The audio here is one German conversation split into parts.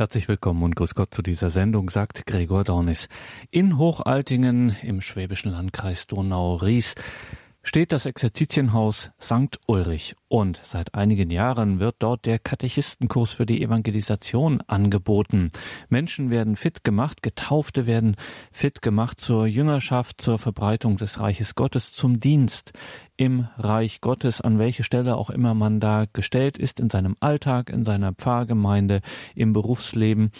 Herzlich willkommen und grüß Gott zu dieser Sendung, sagt Gregor Dornis. In Hochaltingen im schwäbischen Landkreis Donau-Ries steht das Exerzitienhaus St. Ulrich und seit einigen Jahren wird dort der Katechistenkurs für die Evangelisation angeboten. Menschen werden fit gemacht, Getaufte werden fit gemacht zur Jüngerschaft, zur Verbreitung des Reiches Gottes, zum Dienst im Reich Gottes, an welche Stelle auch immer man da gestellt ist, in seinem Alltag, in seiner Pfarrgemeinde, im Berufsleben.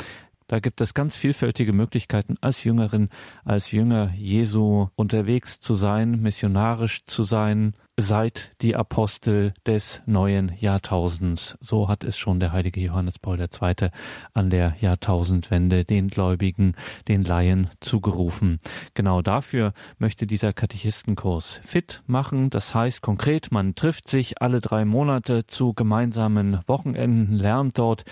Da gibt es ganz vielfältige Möglichkeiten, als Jüngerin, als Jünger Jesu unterwegs zu sein, missionarisch zu sein, seit die Apostel des neuen Jahrtausends. So hat es schon der heilige Johannes Paul II. an der Jahrtausendwende den Gläubigen, den Laien zugerufen. Genau dafür möchte dieser Katechistenkurs fit machen. Das heißt konkret, man trifft sich alle drei Monate zu gemeinsamen Wochenenden, lernt dort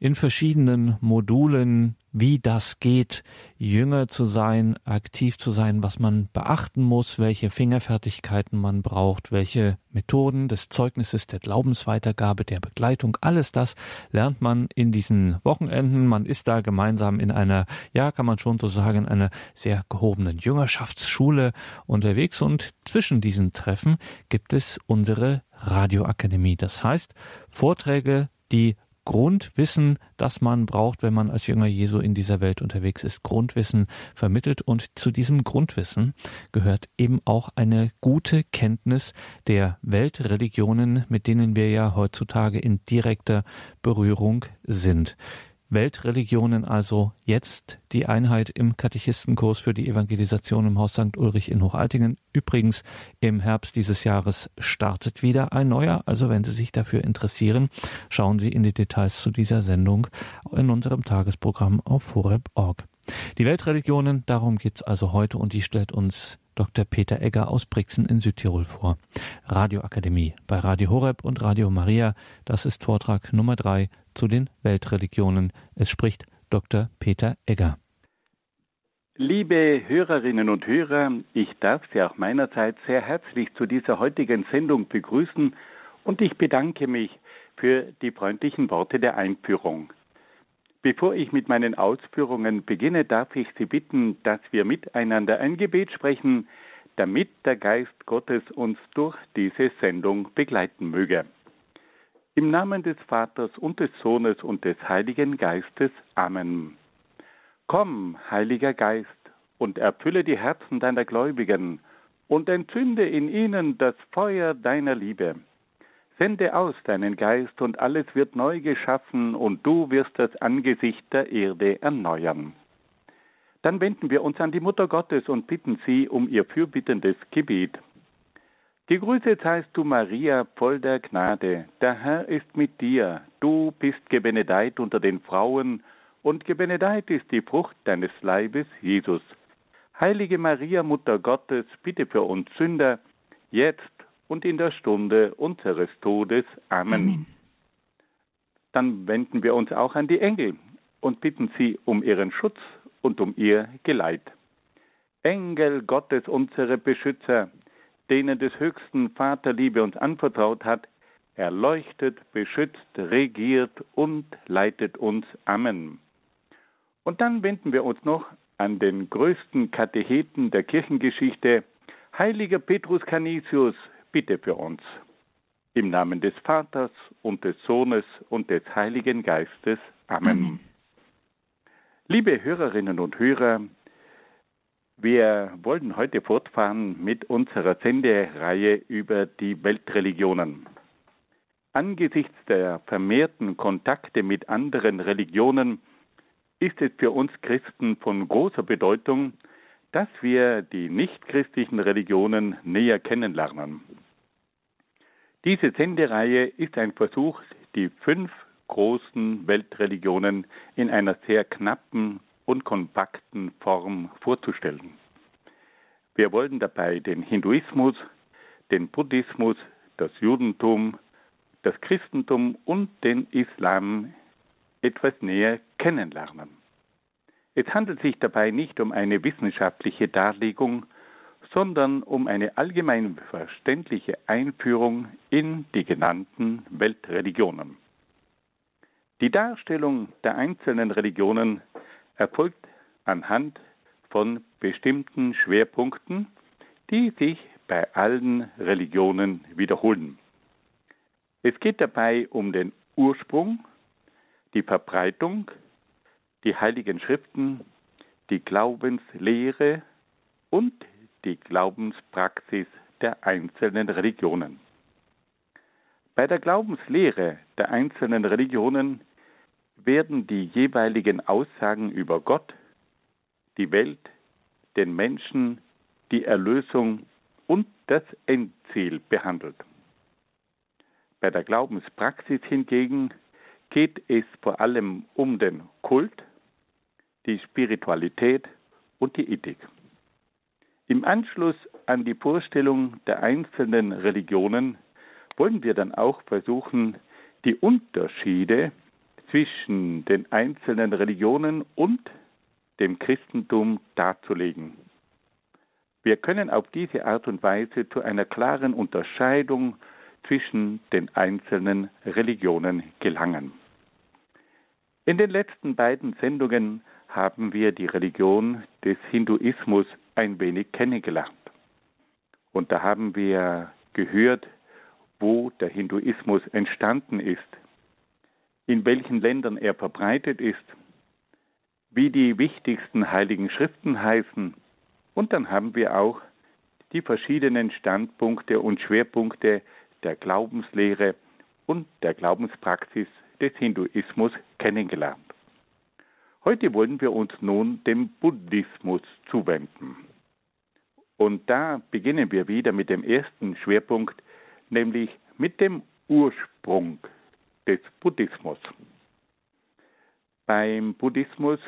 in verschiedenen Modulen, wie das geht, jünger zu sein, aktiv zu sein, was man beachten muss, welche Fingerfertigkeiten man braucht, welche Methoden des Zeugnisses, der Glaubensweitergabe, der Begleitung, alles das lernt man in diesen Wochenenden. Man ist da gemeinsam in einer, ja, kann man schon so sagen, einer sehr gehobenen Jüngerschaftsschule unterwegs und zwischen diesen Treffen gibt es unsere Radioakademie. Das heißt, Vorträge, die Grundwissen, das man braucht, wenn man als Jünger Jesu in dieser Welt unterwegs ist, Grundwissen vermittelt. Und zu diesem Grundwissen gehört eben auch eine gute Kenntnis der Weltreligionen, mit denen wir ja heutzutage in direkter Berührung sind. Weltreligionen also jetzt die Einheit im Katechistenkurs für die Evangelisation im Haus St. Ulrich in Hochaltingen. Übrigens im Herbst dieses Jahres startet wieder ein neuer. Also wenn Sie sich dafür interessieren, schauen Sie in die Details zu dieser Sendung in unserem Tagesprogramm auf horeb.org. Die Weltreligionen, darum geht's also heute und die stellt uns Dr. Peter Egger aus Brixen in Südtirol vor. Radioakademie bei Radio Horeb und Radio Maria. Das ist Vortrag Nummer drei zu den Weltreligionen. Es spricht Dr. Peter Egger. Liebe Hörerinnen und Hörer, ich darf Sie auch meinerseits sehr herzlich zu dieser heutigen Sendung begrüßen und ich bedanke mich für die freundlichen Worte der Einführung. Bevor ich mit meinen Ausführungen beginne, darf ich Sie bitten, dass wir miteinander ein Gebet sprechen, damit der Geist Gottes uns durch diese Sendung begleiten möge. Im Namen des Vaters und des Sohnes und des Heiligen Geistes. Amen. Komm, Heiliger Geist, und erfülle die Herzen deiner Gläubigen und entzünde in ihnen das Feuer deiner Liebe. Sende aus deinen Geist, und alles wird neu geschaffen, und du wirst das Angesicht der Erde erneuern. Dann wenden wir uns an die Mutter Gottes und bitten sie um ihr fürbittendes Gebet. Gegrüßet seist du, Maria, voll der Gnade. Der Herr ist mit dir. Du bist gebenedeit unter den Frauen, und gebenedeit ist die Frucht deines Leibes, Jesus. Heilige Maria, Mutter Gottes, bitte für uns Sünder, jetzt und in der Stunde unseres Todes. Amen. Amen. Dann wenden wir uns auch an die Engel und bitten sie um ihren Schutz und um ihr Geleit. Engel Gottes, unsere Beschützer, denen des höchsten Vaterliebe uns anvertraut hat, erleuchtet, beschützt, regiert und leitet uns. Amen. Und dann wenden wir uns noch an den größten Katecheten der Kirchengeschichte, heiliger Petrus Canisius, bitte für uns. Im Namen des Vaters und des Sohnes und des Heiligen Geistes. Amen. Amen. Liebe Hörerinnen und Hörer, wir wollen heute fortfahren mit unserer Sendereihe über die Weltreligionen. Angesichts der vermehrten Kontakte mit anderen Religionen ist es für uns Christen von großer Bedeutung, dass wir die nichtchristlichen Religionen näher kennenlernen. Diese Sendereihe ist ein Versuch, die fünf großen Weltreligionen in einer sehr knappen und kompakten Form vorzustellen. Wir wollen dabei den Hinduismus, den Buddhismus, das Judentum, das Christentum und den Islam etwas näher kennenlernen. Es handelt sich dabei nicht um eine wissenschaftliche Darlegung, sondern um eine allgemein verständliche Einführung in die genannten Weltreligionen. Die Darstellung der einzelnen Religionen erfolgt anhand von bestimmten Schwerpunkten, die sich bei allen Religionen wiederholen. Es geht dabei um den Ursprung, die Verbreitung, die heiligen Schriften, die Glaubenslehre und die Glaubenspraxis der einzelnen Religionen. Bei der Glaubenslehre der einzelnen Religionen werden die jeweiligen Aussagen über Gott, die Welt, den Menschen, die Erlösung und das Endziel behandelt. Bei der Glaubenspraxis hingegen geht es vor allem um den Kult, die Spiritualität und die Ethik. Im Anschluss an die Vorstellung der einzelnen Religionen wollen wir dann auch versuchen, die Unterschiede zwischen den einzelnen Religionen und dem Christentum darzulegen. Wir können auf diese Art und Weise zu einer klaren Unterscheidung zwischen den einzelnen Religionen gelangen. In den letzten beiden Sendungen haben wir die Religion des Hinduismus ein wenig kennengelernt. Und da haben wir gehört, wo der Hinduismus entstanden ist, in welchen Ländern er verbreitet ist, wie die wichtigsten heiligen Schriften heißen. Und dann haben wir auch die verschiedenen Standpunkte und Schwerpunkte der Glaubenslehre und der Glaubenspraxis des Hinduismus kennengelernt. Heute wollen wir uns nun dem Buddhismus zuwenden. Und da beginnen wir wieder mit dem ersten Schwerpunkt, nämlich mit dem Ursprung des Buddhismus. Beim Buddhismus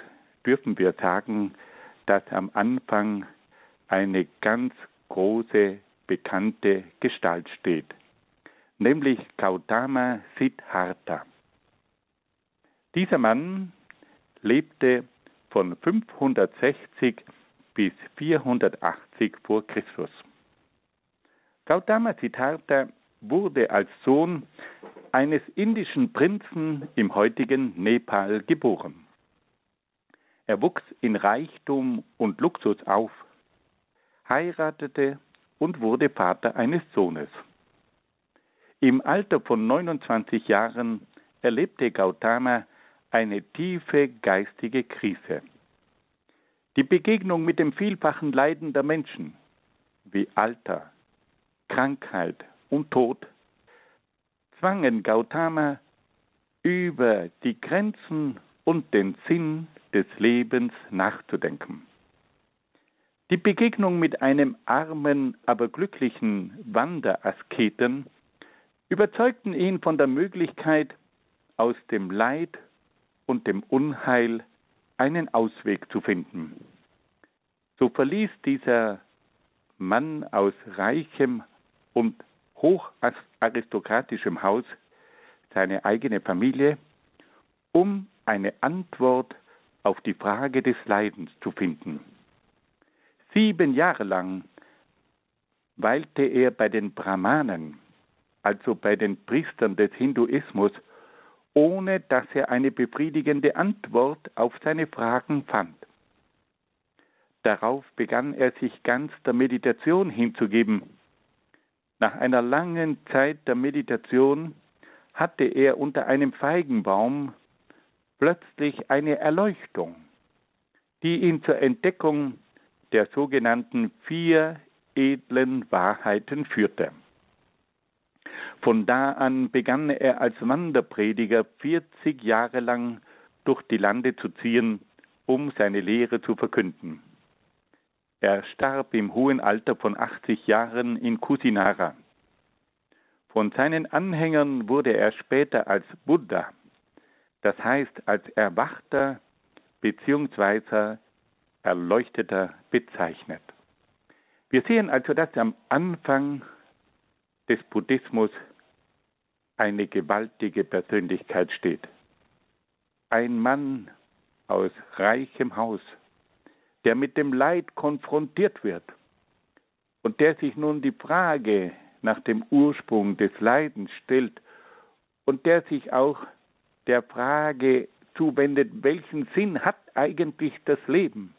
dürfen wir sagen, dass am Anfang eine ganz große, bekannte Gestalt steht, nämlich Gautama Siddhartha. Dieser Mann lebte von 560 bis 480 vor Christus. Gautama Siddhartha wurde als Sohn eines indischen Prinzen im heutigen Nepal geboren. Er wuchs in Reichtum und Luxus auf, heiratete und wurde Vater eines Sohnes. Im Alter von 29 Jahren erlebte Gautama eine tiefe geistige Krise. Die Begegnung mit dem vielfachen Leiden der Menschen, wie Alter, Krankheit und Tod, zwangen Gautama über die Grenzen und den Sinn des Lebens nachzudenken. Die Begegnung mit einem armen, aber glücklichen Wanderasketen überzeugten ihn von der Möglichkeit, aus dem Leid und dem Unheil einen Ausweg zu finden. So verließ dieser Mann aus reichem und hocharistokratischem Haus seine eigene Familie, um eine Antwort auf die Frage des Leidens zu finden. Sieben Jahre lang weilte er bei den Brahmanen, also bei den Priestern des Hinduismus, ohne dass er eine befriedigende Antwort auf seine Fragen fand. Darauf begann er sich ganz der Meditation hinzugeben. Nach einer langen Zeit der Meditation hatte er unter einem Feigenbaum plötzlich eine Erleuchtung, die ihn zur Entdeckung der sogenannten vier edlen Wahrheiten führte. Von da an begann er als Wanderprediger 40 Jahre lang durch die Lande zu ziehen, um seine Lehre zu verkünden. Er starb im hohen Alter von 80 Jahren in Kusinara. Von seinen Anhängern wurde er später als Buddha, das heißt als Erwachter bzw. Erleuchteter bezeichnet. Wir sehen also, dass am Anfang des Buddhismus eine gewaltige Persönlichkeit steht. Ein Mann aus reichem Haus, der mit dem Leid konfrontiert wird und der sich nun die Frage nach dem Ursprung des Leidens stellt und der sich auch der Frage zuwendet, welchen Sinn hat eigentlich das Leben?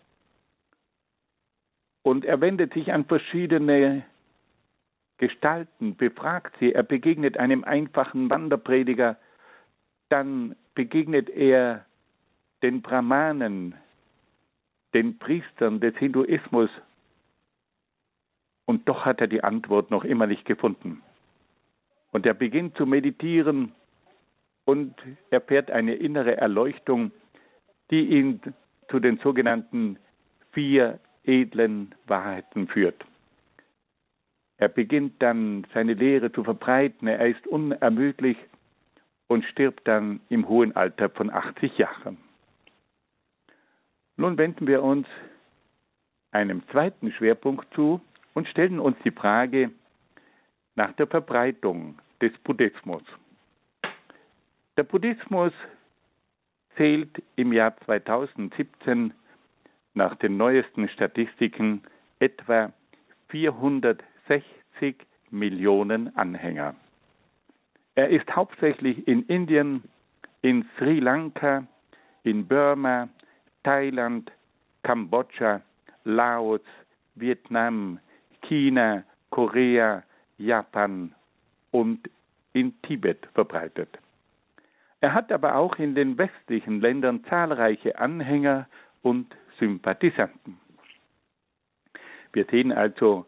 Und er wendet sich an verschiedene Gestalten, befragt sie, er begegnet einem einfachen Wanderprediger, dann begegnet er den Brahmanen, den Priestern des Hinduismus, und doch hat er die Antwort noch immer nicht gefunden. Und er beginnt zu meditieren und erfährt eine innere Erleuchtung, die ihn zu den sogenannten vier edlen Wahrheiten führt. Er beginnt dann seine Lehre zu verbreiten, er ist unermüdlich und stirbt dann im hohen Alter von 80 Jahren. Nun wenden wir uns einem zweiten Schwerpunkt zu und stellen uns die Frage nach der Verbreitung des Buddhismus. Der Buddhismus zählt im Jahr 2017 nach den neuesten Statistiken etwa 460 Millionen Anhänger. Er ist hauptsächlich in Indien, in Sri Lanka, in Burma, Thailand, Kambodscha, Laos, Vietnam, China, Korea, Japan und in Tibet verbreitet. Er hat aber auch in den westlichen Ländern zahlreiche Anhänger und Sympathisanten. Wir sehen also,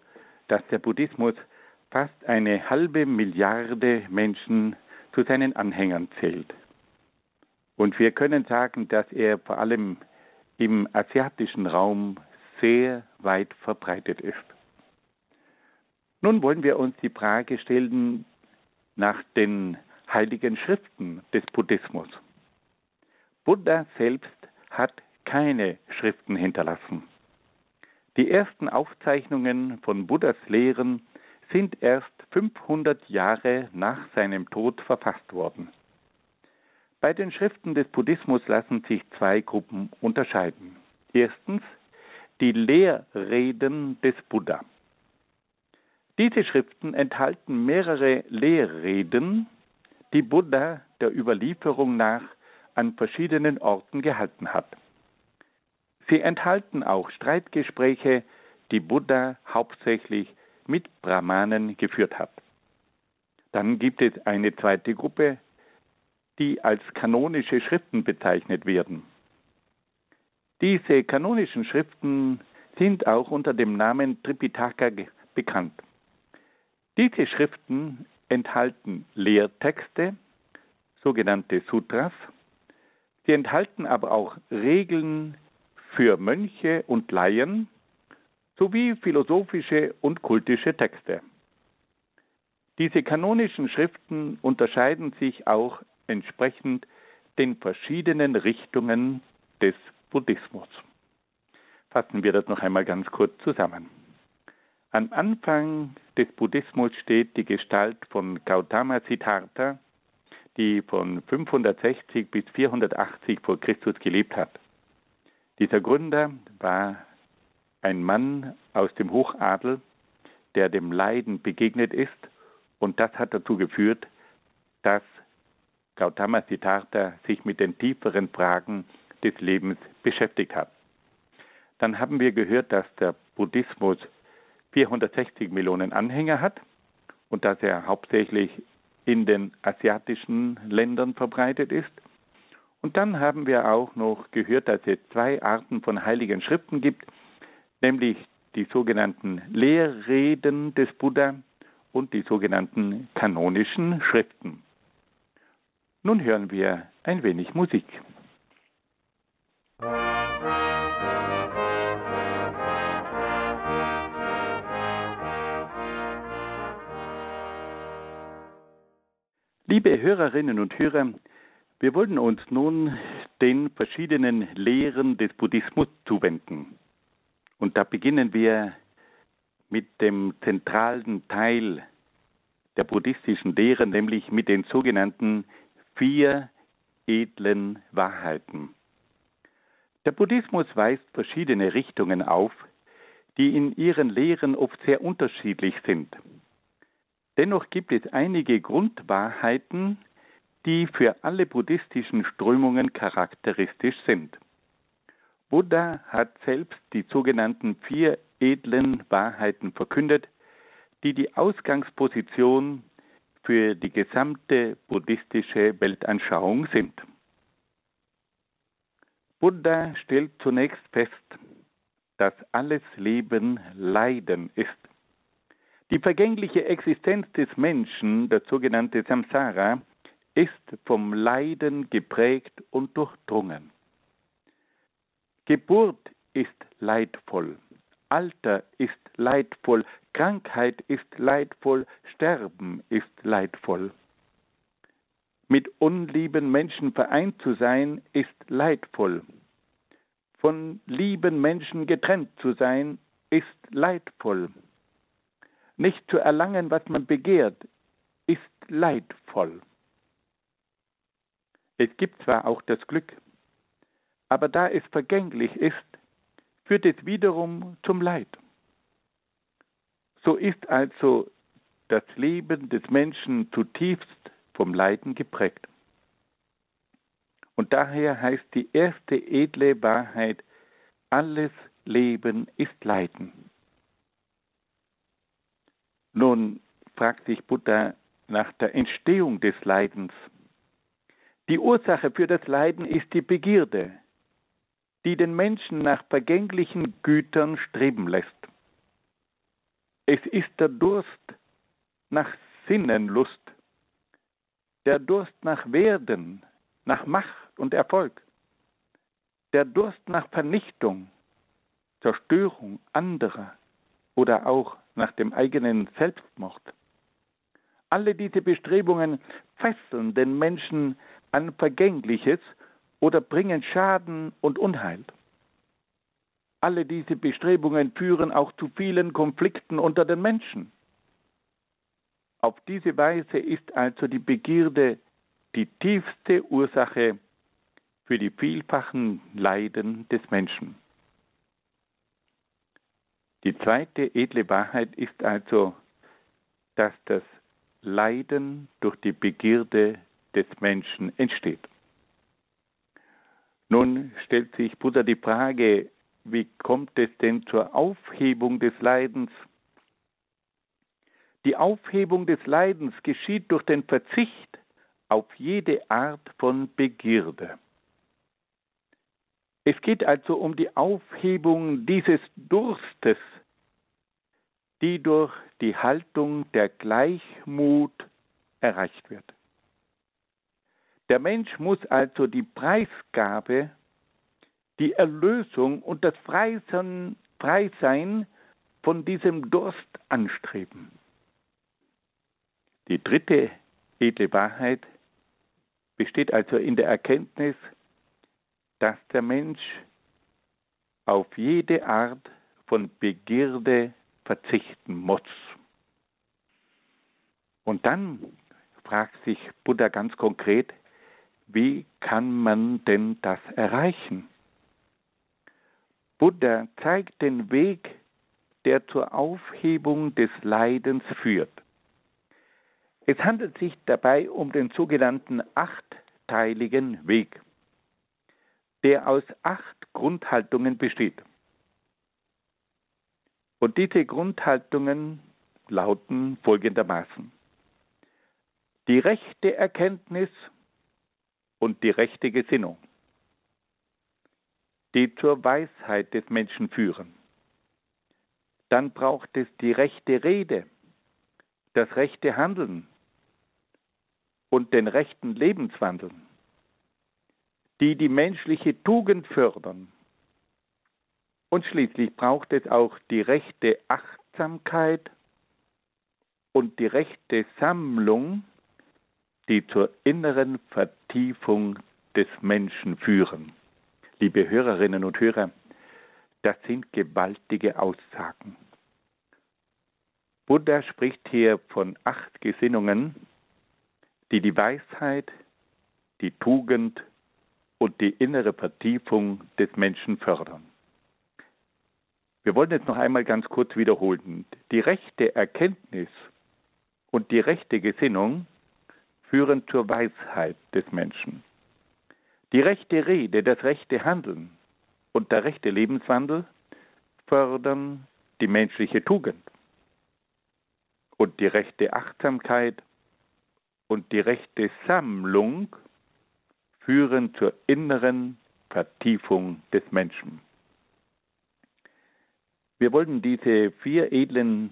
dass der Buddhismus fast eine halbe Milliarde Menschen zu seinen Anhängern zählt. Und wir können sagen, dass er vor allem im asiatischen Raum sehr weit verbreitet ist. Nun wollen wir uns die Frage stellen nach den heiligen Schriften des Buddhismus. Buddha selbst hat keine Schriften hinterlassen. Die ersten Aufzeichnungen von Buddhas Lehren sind erst 500 Jahre nach seinem Tod verfasst worden. Bei den Schriften des Buddhismus lassen sich zwei Gruppen unterscheiden. Erstens die Lehrreden des Buddha. Diese Schriften enthalten mehrere Lehrreden, die Buddha der Überlieferung nach an verschiedenen Orten gehalten hat. Sie enthalten auch Streitgespräche, die Buddha hauptsächlich mit Brahmanen geführt hat. Dann gibt es eine zweite Gruppe, die als kanonische Schriften bezeichnet werden. Diese kanonischen Schriften sind auch unter dem Namen Tripitaka bekannt. Diese Schriften enthalten Lehrtexte, sogenannte Sutras. Sie enthalten aber auch Regeln für Mönche und Laien sowie philosophische und kultische Texte. Diese kanonischen Schriften unterscheiden sich auch entsprechend den verschiedenen Richtungen des Buddhismus. Fassen wir das noch einmal ganz kurz zusammen. Am Anfang des Buddhismus steht die Gestalt von Gautama Siddhartha, die von 560 bis 480 vor Christus gelebt hat. Dieser Gründer war ein Mann aus dem Hochadel, der dem Leiden begegnet ist, und das hat dazu geführt, dass Gautama Siddhartha sich mit den tieferen Fragen des Lebens beschäftigt hat. Dann haben wir gehört, dass der Buddhismus 460 Millionen Anhänger hat und dass er hauptsächlich in den asiatischen Ländern verbreitet ist. Und dann haben wir auch noch gehört, dass es zwei Arten von heiligen Schriften gibt, nämlich die sogenannten Lehrreden des Buddha und die sogenannten kanonischen Schriften. Nun hören wir ein wenig Musik. Liebe Hörerinnen und Hörer, wir wollen uns nun den verschiedenen Lehren des Buddhismus zuwenden. Und da beginnen wir mit dem zentralen Teil der buddhistischen Lehren, nämlich mit den sogenannten vier edlen Wahrheiten. Der Buddhismus weist verschiedene Richtungen auf, die in ihren Lehren oft sehr unterschiedlich sind. Dennoch gibt es einige Grundwahrheiten, die für alle buddhistischen Strömungen charakteristisch sind. Buddha hat selbst die sogenannten vier edlen Wahrheiten verkündet, die die Ausgangsposition für die gesamte buddhistische Weltanschauung sind. Buddha stellt zunächst fest, dass alles Leben Leiden ist. Die vergängliche Existenz des Menschen, das sogenannte Samsara, ist vom Leiden geprägt und durchdrungen. Geburt ist leidvoll, Alter ist leidvoll, Krankheit ist leidvoll, Sterben ist leidvoll. Mit unlieben Menschen vereint zu sein, ist leidvoll. Von lieben Menschen getrennt zu sein, ist leidvoll. Nicht zu erlangen, was man begehrt, ist leidvoll. Es gibt zwar auch das Glück, aber da es vergänglich ist, führt es wiederum zum Leid. So ist also das Leben des Menschen zutiefst vom Leiden geprägt. Und daher heißt die erste edle Wahrheit, alles Leben ist Leiden. Nun fragt sich Buddha nach der Entstehung des Leidens. Die Ursache für das Leiden ist die Begierde, die den Menschen nach vergänglichen Gütern streben lässt. Es ist der Durst nach Sinnenlust, der Durst nach Werden, nach Macht und Erfolg, der Durst nach Vernichtung, Zerstörung anderer oder auch nach dem eigenen Selbstmord. Alle diese Bestrebungen fesseln den Menschen an Vergängliches oder bringen Schaden und Unheil. Alle diese Bestrebungen führen auch zu vielen Konflikten unter den Menschen. Auf diese Weise ist also die Begierde die tiefste Ursache für die vielfachen Leiden des Menschen. Die zweite edle Wahrheit ist also, dass das Leiden durch die Begierde des Menschen entsteht. Nun stellt sich Buddha die Frage, wie kommt es denn zur Aufhebung des Leidens? Die Aufhebung des Leidens geschieht durch den Verzicht auf jede Art von Begierde. Es geht also um die Aufhebung dieses Durstes, die durch die Haltung der Gleichmut erreicht wird. Der Mensch muss also die Preisgabe, die Erlösung und das Freisein von diesem Durst anstreben. Die dritte edle Wahrheit besteht also in der Erkenntnis, dass der Mensch auf jede Art von Begierde verzichten muss. Und dann fragt sich Buddha ganz konkret, wie kann man denn das erreichen? Buddha zeigt den Weg, der zur Aufhebung des Leidens führt. Es handelt sich dabei um den sogenannten achtteiligen Weg, der aus acht Grundhaltungen besteht. Und diese Grundhaltungen lauten folgendermaßen. Die rechte Erkenntnis und die rechte Gesinnung, die zur Weisheit des Menschen führen. Dann braucht es die rechte Rede, das rechte Handeln und den rechten Lebenswandel, die die menschliche Tugend fördern. Und schließlich braucht es auch die rechte Achtsamkeit und die rechte Sammlung die zur inneren Vertiefung des Menschen führen. Liebe Hörerinnen und Hörer, das sind gewaltige Aussagen. Buddha spricht hier von acht Gesinnungen, die die Weisheit, die Tugend und die innere Vertiefung des Menschen fördern. Wir wollen jetzt noch einmal ganz kurz wiederholen. Die rechte Erkenntnis und die rechte Gesinnung führen zur Weisheit des Menschen. Die rechte Rede, das rechte Handeln und der rechte Lebenswandel fördern die menschliche Tugend. Und die rechte Achtsamkeit und die rechte Sammlung führen zur inneren Vertiefung des Menschen. Wir wollen diese vier edlen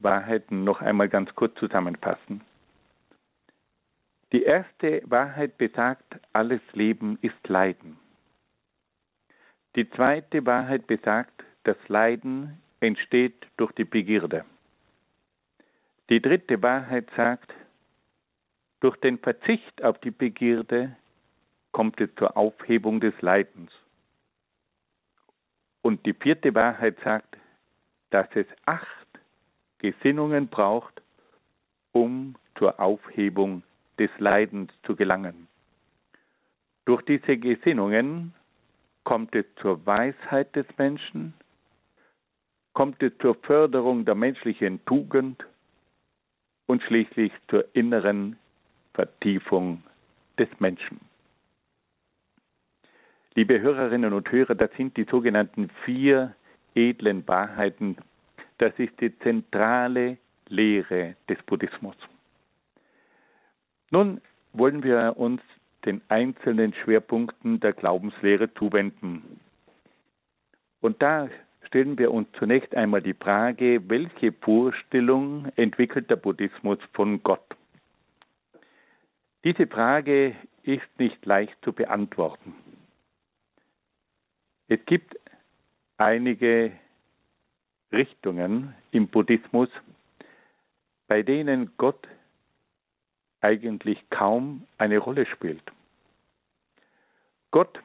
Wahrheiten noch einmal ganz kurz zusammenfassen. Die erste Wahrheit besagt, alles Leben ist Leiden. Die zweite Wahrheit besagt, das Leiden entsteht durch die Begierde. Die dritte Wahrheit sagt, durch den Verzicht auf die Begierde kommt es zur Aufhebung des Leidens. Und die vierte Wahrheit sagt, dass es acht Gesinnungen braucht, um zur Aufhebung des Leidens zu gelangen. Durch diese Gesinnungen kommt es zur Weisheit des Menschen, kommt es zur Förderung der menschlichen Tugend und schließlich zur inneren Vertiefung des Menschen. Liebe Hörerinnen und Hörer, das sind die sogenannten vier edlen Wahrheiten. Das ist die zentrale Lehre des Buddhismus. Nun wollen wir uns den einzelnen Schwerpunkten der Glaubenslehre zuwenden. Und da stellen wir uns zunächst einmal die Frage, welche Vorstellung entwickelt der Buddhismus von Gott? Diese Frage ist nicht leicht zu beantworten. Es gibt einige Richtungen im Buddhismus, bei denen Gott eigentlich kaum eine Rolle spielt. Gott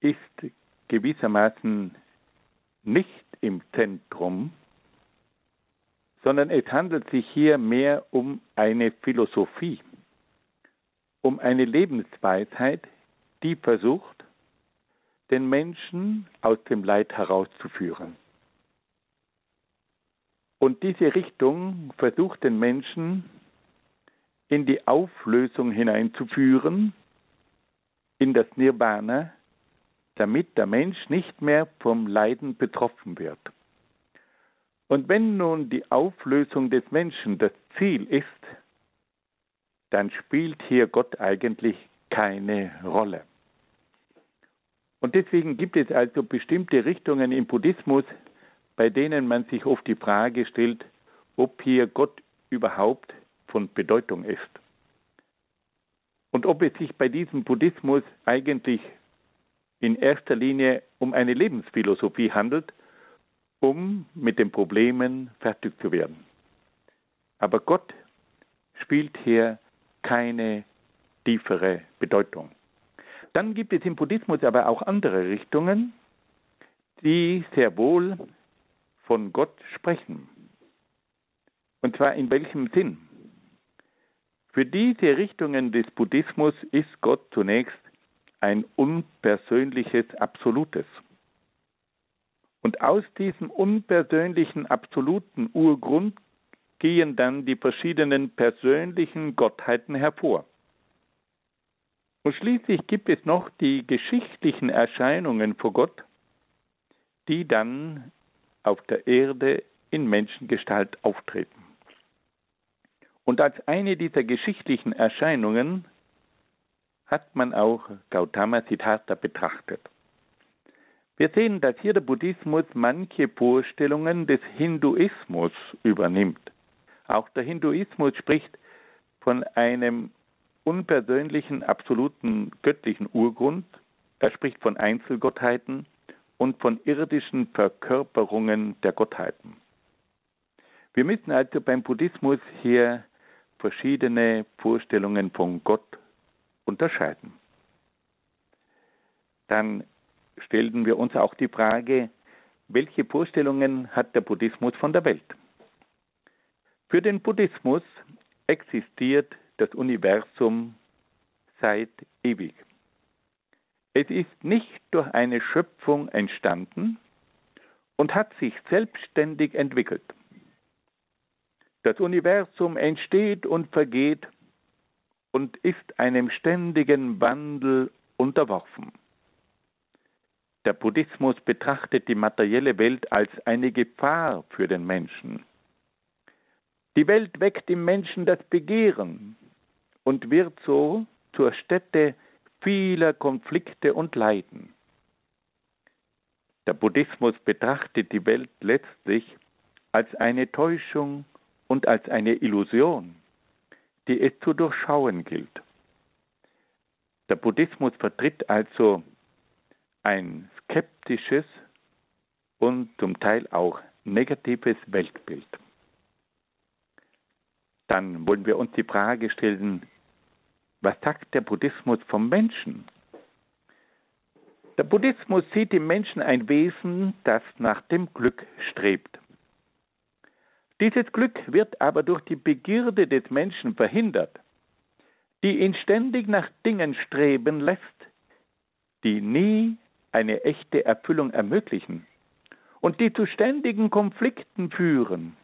ist gewissermaßen nicht im Zentrum, sondern es handelt sich hier mehr um eine Philosophie, um eine Lebensweisheit, die versucht, den Menschen aus dem Leid herauszuführen. Und diese Richtung versucht den Menschen in die Auflösung hineinzuführen, in das Nirvana, damit der Mensch nicht mehr vom Leiden betroffen wird. Und wenn nun die Auflösung des Menschen das Ziel ist, dann spielt hier Gott eigentlich keine Rolle. Und deswegen gibt es also bestimmte Richtungen im Buddhismus, bei denen man sich oft die Frage stellt, ob hier Gott überhaupt von Bedeutung ist. Und ob es sich bei diesem Buddhismus eigentlich in erster Linie um eine Lebensphilosophie handelt, um mit den Problemen fertig zu werden. Aber Gott spielt hier keine tiefere Bedeutung. Dann gibt es im Buddhismus aber auch andere Richtungen, die sehr wohl von Gott sprechen. Und zwar in welchem Sinn? Für diese Richtungen des Buddhismus ist Gott zunächst ein unpersönliches Absolutes. Und aus diesem unpersönlichen absoluten Urgrund gehen dann die verschiedenen persönlichen Gottheiten hervor. Und schließlich gibt es noch die geschichtlichen Erscheinungen vor Gott, die dann auf der Erde in Menschengestalt auftreten. Und als eine dieser geschichtlichen Erscheinungen hat man auch Gautama Siddhartha betrachtet. Wir sehen, dass hier der Buddhismus manche Vorstellungen des Hinduismus übernimmt. Auch der Hinduismus spricht von einem unpersönlichen, absoluten göttlichen Urgrund. Er spricht von Einzelgottheiten und von irdischen Verkörperungen der Gottheiten. Wir müssen also beim Buddhismus hier verschiedene Vorstellungen von Gott unterscheiden. Dann stellten wir uns auch die Frage, welche Vorstellungen hat der Buddhismus von der Welt? Für den Buddhismus existiert das Universum seit ewig. Es ist nicht durch eine Schöpfung entstanden und hat sich selbstständig entwickelt. Das Universum entsteht und vergeht und ist einem ständigen Wandel unterworfen. Der Buddhismus betrachtet die materielle Welt als eine Gefahr für den Menschen. Die Welt weckt im Menschen das Begehren und wird so zur Stätte vieler Konflikte und Leiden. Der Buddhismus betrachtet die Welt letztlich als eine Täuschung und als eine Illusion, die es zu durchschauen gilt. Der Buddhismus vertritt also ein skeptisches und zum Teil auch negatives Weltbild. Dann wollen wir uns die Frage stellen, was sagt der Buddhismus vom Menschen? Der Buddhismus sieht im Menschen ein Wesen, das nach dem Glück strebt. Dieses Glück wird aber durch die Begierde des Menschen verhindert, die ihn ständig nach Dingen streben lässt, die nie eine echte Erfüllung ermöglichen und die zu ständigen Konflikten führen.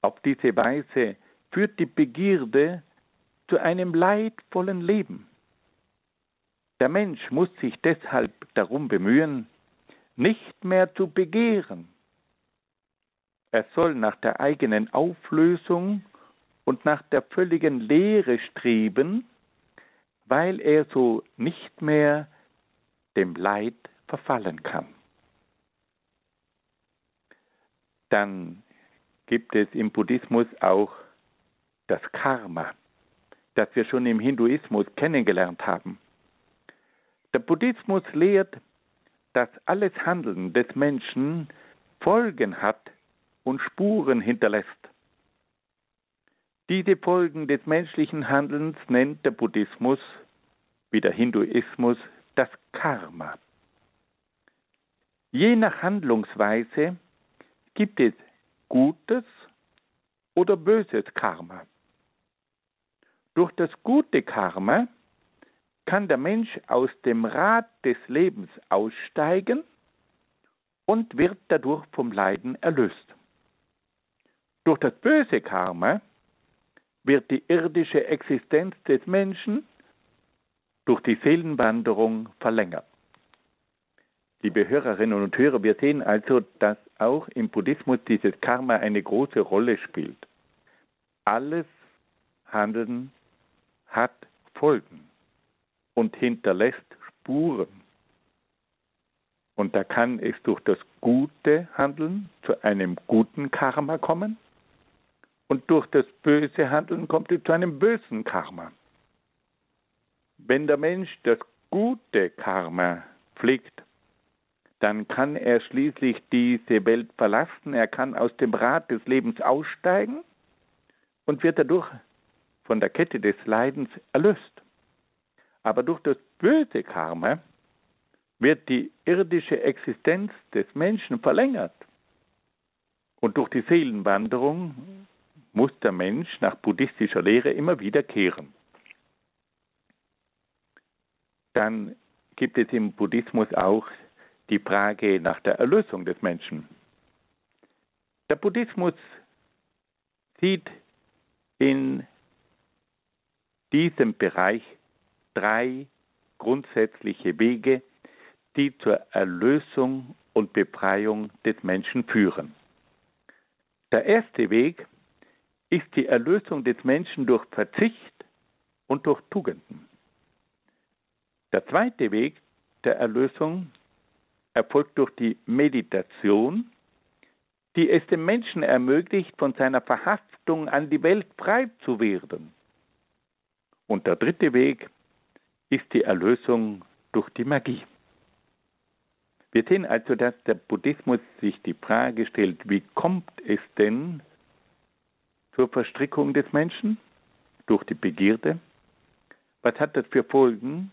Auf diese Weise führt die Begierde zu einem leidvollen Leben. Der Mensch muss sich deshalb darum bemühen, nicht mehr zu begehren. Er soll nach der eigenen Auflösung und nach der völligen Lehre streben, weil er so nicht mehr dem Leid verfallen kann. Dann gibt es im Buddhismus auch das Karma, das wir schon im Hinduismus kennengelernt haben. Der Buddhismus lehrt, dass alles Handeln des Menschen Folgen hat und Spuren hinterlässt. Diese Folgen des menschlichen Handelns nennt der Buddhismus wie der Hinduismus das Karma. Je nach Handlungsweise gibt es gutes oder böses Karma. Durch das gute Karma kann der Mensch aus dem Rad des Lebens aussteigen und wird dadurch vom Leiden erlöst. Durch das böse Karma wird die irdische Existenz des Menschen durch die Seelenwanderung verlängert. Liebe Hörerinnen und Hörer, wir sehen also, dass auch im Buddhismus dieses Karma eine große Rolle spielt. Alles Handeln hat Folgen und hinterlässt Spuren. Und da kann es durch das gute Handeln zu einem guten Karma kommen und durch das böse Handeln kommt es zu einem bösen Karma. Wenn der Mensch das gute Karma pflegt, dann kann er schließlich diese Welt verlassen, er kann aus dem Rad des Lebens aussteigen und wird dadurch von der Kette des Leidens erlöst. Aber durch das böse Karma wird die irdische Existenz des Menschen verlängert. Und durch die Seelenwanderung muss der Mensch nach buddhistischer Lehre immer wieder kehren. Dann gibt es im Buddhismus auch die Frage nach der Erlösung des Menschen. Der Buddhismus sieht in diesem Bereich drei grundsätzliche Wege, die zur Erlösung und Befreiung des Menschen führen. Der erste Weg ist die Erlösung des Menschen durch Verzicht und durch Tugenden. Der zweite Weg der Erlösung erfolgt durch die Meditation, die es dem Menschen ermöglicht, von seiner Verhaftung an die Welt frei zu werden. Und der dritte Weg ist die Erlösung durch die Magie. Wir sehen also, dass der Buddhismus sich die Frage stellt, wie kommt es denn zur Verstrickung des Menschen durch die Begierde? Was hat das für Folgen?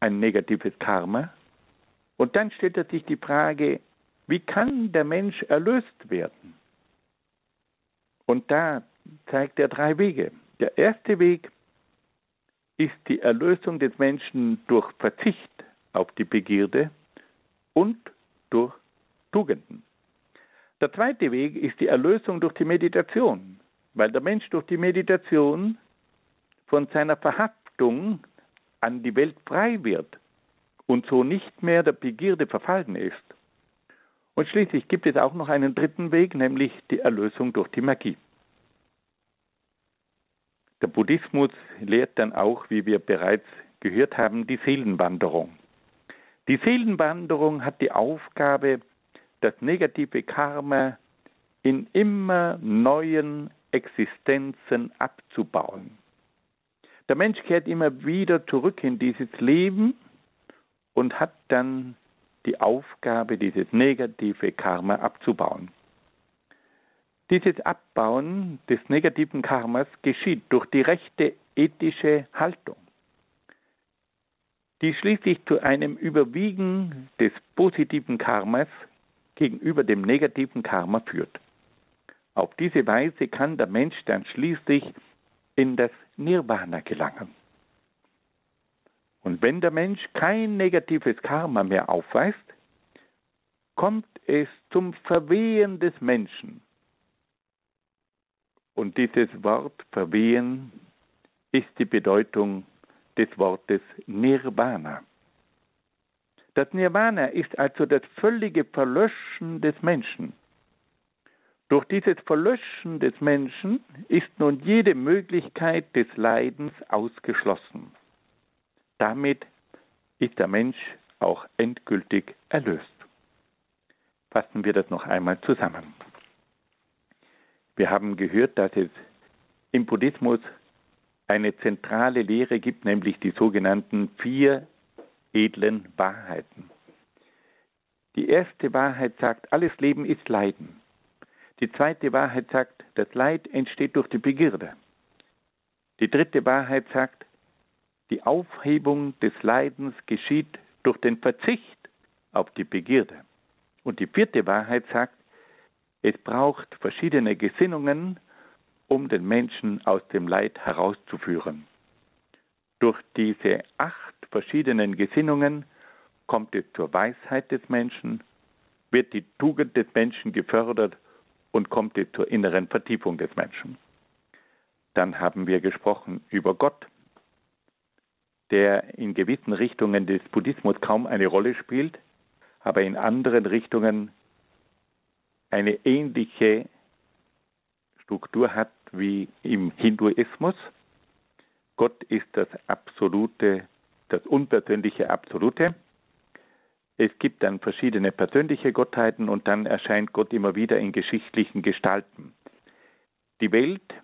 ein negatives Karma. Und dann stellt sich die Frage, wie kann der Mensch erlöst werden? Und da zeigt er drei Wege. Der erste Weg ist die Erlösung des Menschen durch Verzicht auf die Begierde und durch Tugenden. Der zweite Weg ist die Erlösung durch die Meditation, weil der Mensch durch die Meditation von seiner Verhaftung an die Welt frei wird und so nicht mehr der Begierde verfallen ist. Und schließlich gibt es auch noch einen dritten Weg, nämlich die Erlösung durch die Magie. Der Buddhismus lehrt dann auch, wie wir bereits gehört haben, die Seelenwanderung. Die Seelenwanderung hat die Aufgabe, das negative Karma in immer neuen Existenzen abzubauen. Der Mensch kehrt immer wieder zurück in dieses Leben und hat dann die Aufgabe, dieses negative Karma abzubauen. Dieses Abbauen des negativen Karmas geschieht durch die rechte ethische Haltung, die schließlich zu einem Überwiegen des positiven Karmas gegenüber dem negativen Karma führt. Auf diese Weise kann der Mensch dann schließlich in das Nirvana gelangen. Und wenn der Mensch kein negatives Karma mehr aufweist, kommt es zum Verwehen des Menschen. Und dieses Wort Verwehen ist die Bedeutung des Wortes Nirvana. Das Nirvana ist also das völlige Verlöschen des Menschen. Durch dieses Verlöschen des Menschen ist nun jede Möglichkeit des Leidens ausgeschlossen. Damit ist der Mensch auch endgültig erlöst. Fassen wir das noch einmal zusammen. Wir haben gehört, dass es im Buddhismus eine zentrale Lehre gibt, nämlich die sogenannten vier edlen Wahrheiten. Die erste Wahrheit sagt, alles Leben ist Leiden. Die zweite Wahrheit sagt, das Leid entsteht durch die Begierde. Die dritte Wahrheit sagt, die Aufhebung des Leidens geschieht durch den Verzicht auf die Begierde. Und die vierte Wahrheit sagt, es braucht verschiedene Gesinnungen, um den Menschen aus dem Leid herauszuführen. Durch diese acht verschiedenen Gesinnungen kommt es zur Weisheit des Menschen, wird die Tugend des Menschen gefördert und kommt zur inneren Vertiefung des Menschen. Dann haben wir gesprochen über Gott, der in gewissen Richtungen des Buddhismus kaum eine Rolle spielt, aber in anderen Richtungen eine ähnliche Struktur hat wie im Hinduismus. Gott ist das absolute, das unpersönliche Absolute. Es gibt dann verschiedene persönliche Gottheiten und dann erscheint Gott immer wieder in geschichtlichen Gestalten. Die Welt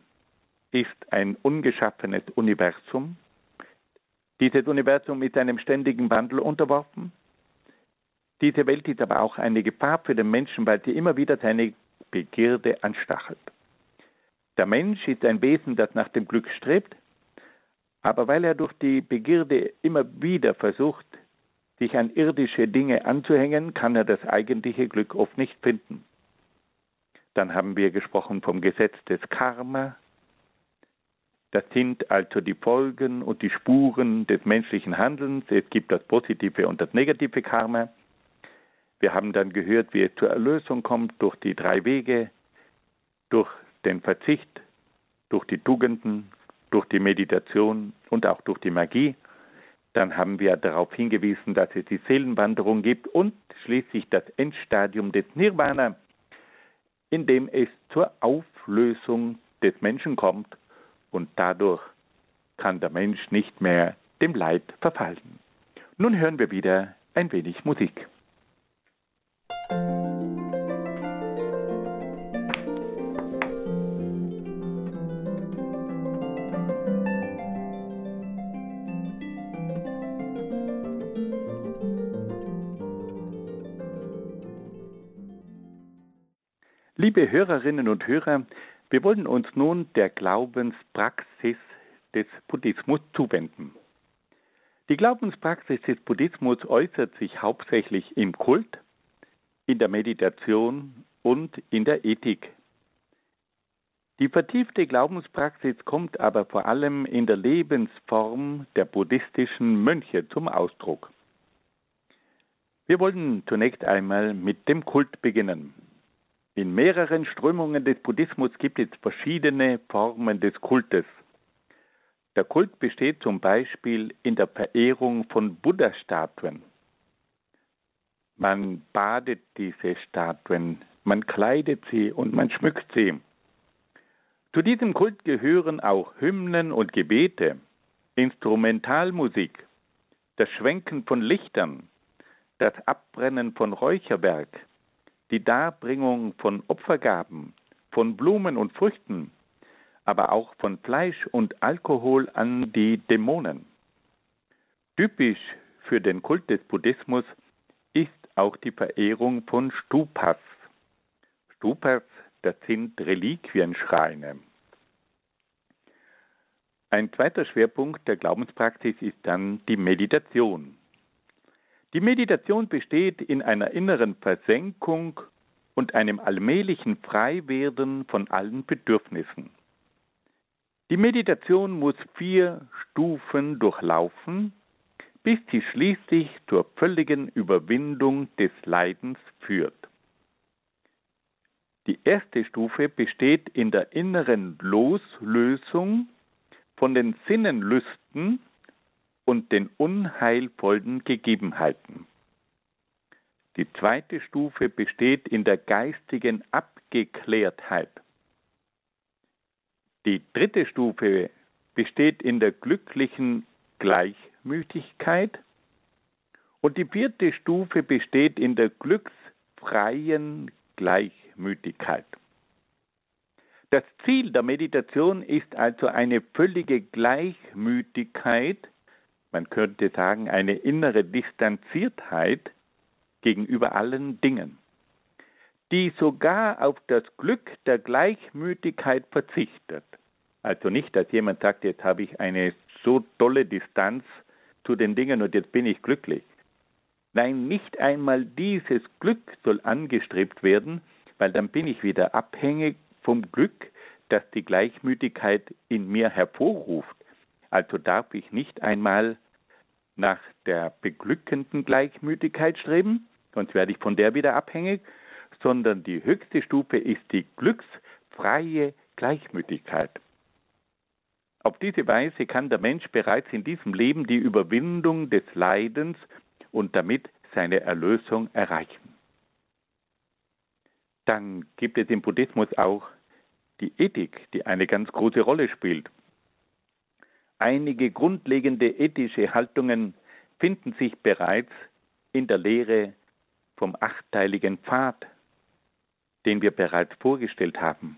ist ein ungeschaffenes Universum, dieses Universum ist einem ständigen Wandel unterworfen. Diese Welt ist aber auch eine Gefahr für den Menschen, weil sie immer wieder seine Begierde anstachelt. Der Mensch ist ein Wesen, das nach dem Glück strebt, aber weil er durch die Begierde immer wieder versucht, sich an irdische Dinge anzuhängen, kann er das eigentliche Glück oft nicht finden. Dann haben wir gesprochen vom Gesetz des Karma, das sind also die Folgen und die Spuren des menschlichen Handelns. Es gibt das positive und das negative Karma. Wir haben dann gehört, wie es zur Erlösung kommt durch die drei Wege, durch den Verzicht, durch die Tugenden, durch die Meditation und auch durch die Magie. Dann haben wir darauf hingewiesen, dass es die Seelenwanderung gibt und schließlich das Endstadium des Nirvana, in dem es zur Auflösung des Menschen kommt und dadurch kann der Mensch nicht mehr dem Leid verfallen. Nun hören wir wieder ein wenig Musik. Liebe Hörerinnen und Hörer, wir wollen uns nun der Glaubenspraxis des Buddhismus zuwenden. Die Glaubenspraxis des Buddhismus äußert sich hauptsächlich im Kult, in der Meditation und in der Ethik. Die vertiefte Glaubenspraxis kommt aber vor allem in der Lebensform der buddhistischen Mönche zum Ausdruck. Wir wollen zunächst einmal mit dem Kult beginnen. In mehreren Strömungen des Buddhismus gibt es verschiedene Formen des Kultes. Der Kult besteht zum Beispiel in der Verehrung von Buddha-Statuen. Man badet diese Statuen, man kleidet sie und man schmückt sie. Zu diesem Kult gehören auch Hymnen und Gebete, Instrumentalmusik, das Schwenken von Lichtern, das Abbrennen von Räucherwerk, die Darbringung von Opfergaben, von Blumen und Früchten, aber auch von Fleisch und Alkohol an die Dämonen. Typisch für den Kult des Buddhismus ist auch die Verehrung von Stupas. Stupas, das sind Reliquienschreine. Ein zweiter Schwerpunkt der Glaubenspraxis ist dann die Meditation. Die Meditation besteht in einer inneren Versenkung und einem allmählichen Freiwerden von allen Bedürfnissen. Die Meditation muss vier Stufen durchlaufen, bis sie schließlich zur völligen Überwindung des Leidens führt. Die erste Stufe besteht in der inneren Loslösung von den Sinnenlüsten und den unheilvollen Gegebenheiten. Die zweite Stufe besteht in der geistigen Abgeklärtheit. Die dritte Stufe besteht in der glücklichen Gleichmütigkeit und die vierte Stufe besteht in der glücksfreien Gleichmütigkeit. Das Ziel der Meditation ist also eine völlige Gleichmütigkeit, man könnte sagen eine innere Distanziertheit gegenüber allen Dingen die sogar auf das Glück der Gleichmütigkeit verzichtet. Also nicht, dass jemand sagt, jetzt habe ich eine so tolle Distanz zu den Dingen und jetzt bin ich glücklich. Nein, nicht einmal dieses Glück soll angestrebt werden, weil dann bin ich wieder abhängig vom Glück, das die Gleichmütigkeit in mir hervorruft. Also darf ich nicht einmal nach der beglückenden Gleichmütigkeit streben, sonst werde ich von der wieder abhängig, sondern die höchste Stufe ist die glücksfreie Gleichmütigkeit. Auf diese Weise kann der Mensch bereits in diesem Leben die Überwindung des Leidens und damit seine Erlösung erreichen. Dann gibt es im Buddhismus auch die Ethik, die eine ganz große Rolle spielt. Einige grundlegende ethische Haltungen finden sich bereits in der Lehre vom achteiligen Pfad den wir bereits vorgestellt haben,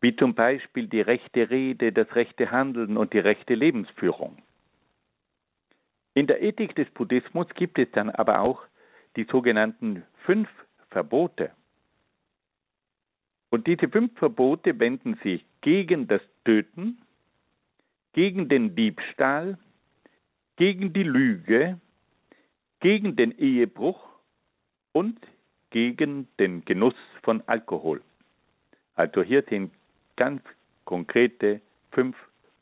wie zum Beispiel die rechte Rede, das rechte Handeln und die rechte Lebensführung. In der Ethik des Buddhismus gibt es dann aber auch die sogenannten fünf Verbote. Und diese fünf Verbote wenden sich gegen das Töten, gegen den Diebstahl, gegen die Lüge, gegen den Ehebruch und gegen den Genuss von Alkohol. Also hier sind ganz konkrete fünf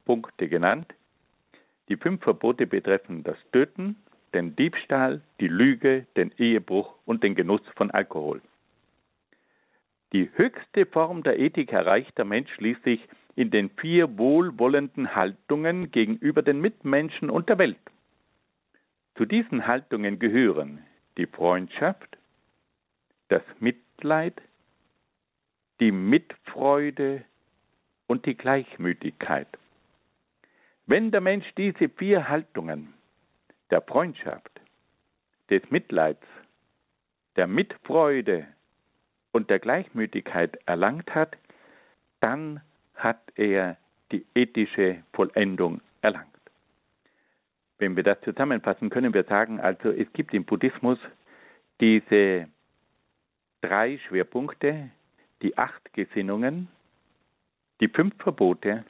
Punkte genannt. Die fünf Verbote betreffen das Töten, den Diebstahl, die Lüge, den Ehebruch und den Genuss von Alkohol. Die höchste Form der Ethik erreicht der Mensch schließlich in den vier wohlwollenden Haltungen gegenüber den Mitmenschen und der Welt. Zu diesen Haltungen gehören die Freundschaft, das Mitleid, die Mitfreude und die Gleichmütigkeit. Wenn der Mensch diese vier Haltungen der Freundschaft, des Mitleids, der Mitfreude und der Gleichmütigkeit erlangt hat, dann hat er die ethische Vollendung erlangt. Wenn wir das zusammenfassen, können wir sagen, also es gibt im Buddhismus diese drei Schwerpunkte, die acht Gesinnungen, die fünf Verbote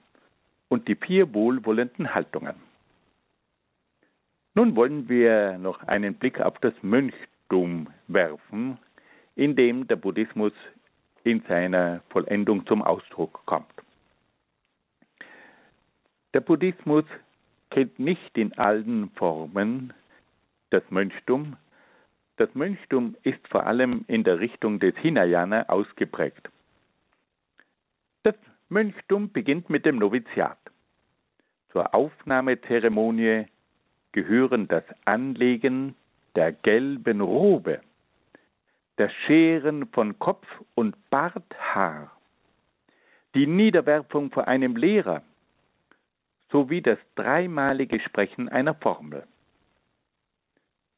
und die vier wohlwollenden Haltungen. Nun wollen wir noch einen Blick auf das Mönchtum werfen, in dem der Buddhismus in seiner Vollendung zum Ausdruck kommt. Der Buddhismus kennt nicht in allen Formen das Mönchtum, das Mönchtum ist vor allem in der Richtung des Hinayana ausgeprägt. Das Mönchtum beginnt mit dem Noviziat. Zur Aufnahmezeremonie gehören das Anlegen der gelben Robe, das Scheren von Kopf und Barthaar, die Niederwerfung vor einem Lehrer sowie das dreimalige Sprechen einer Formel.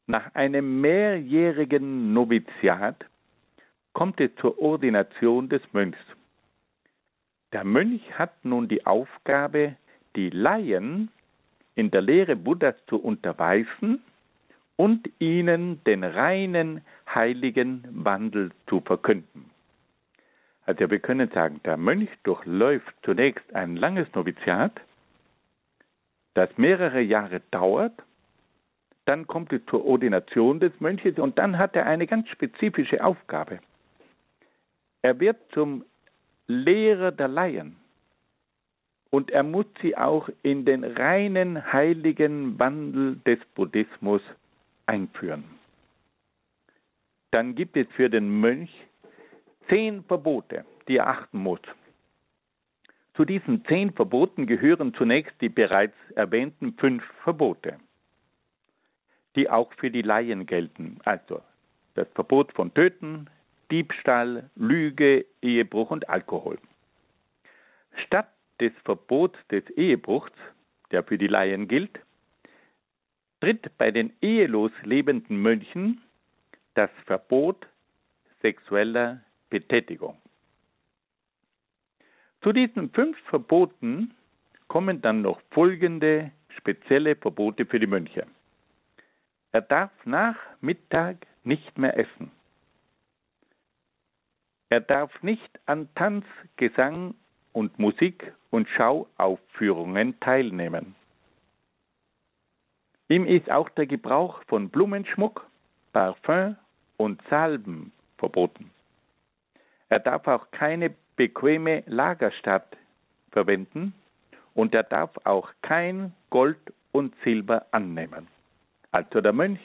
Nach einem mehrjährigen Noviziat kommt es zur Ordination des Mönchs. Der Mönch hat nun die Aufgabe, die Laien in der Lehre Buddhas zu unterweisen und ihnen den reinen, heiligen Wandel zu verkünden. Also wir können sagen, der Mönch durchläuft zunächst ein langes Noviziat, das mehrere Jahre dauert, dann kommt es zur Ordination des Mönches und dann hat er eine ganz spezifische Aufgabe. Er wird zum Lehrer der Laien und er muss sie auch in den reinen heiligen Wandel des Buddhismus einführen. Dann gibt es für den Mönch zehn Verbote, die er achten muss. Zu diesen zehn Verboten gehören zunächst die bereits erwähnten fünf Verbote, die auch für die Laien gelten. Also das Verbot von Töten, Diebstahl, Lüge, Ehebruch und Alkohol. Statt des Verbots des Ehebruchs, der für die Laien gilt, tritt bei den ehelos lebenden Mönchen das Verbot sexueller Betätigung. Zu diesen fünf Verboten kommen dann noch folgende spezielle Verbote für die Mönche. Er darf nach Mittag nicht mehr essen. Er darf nicht an Tanz, Gesang und Musik und Schauaufführungen teilnehmen. Ihm ist auch der Gebrauch von Blumenschmuck, Parfüm und Salben verboten. Er darf auch keine bequeme Lagerstadt verwenden und er darf auch kein Gold und Silber annehmen. Also der Mönch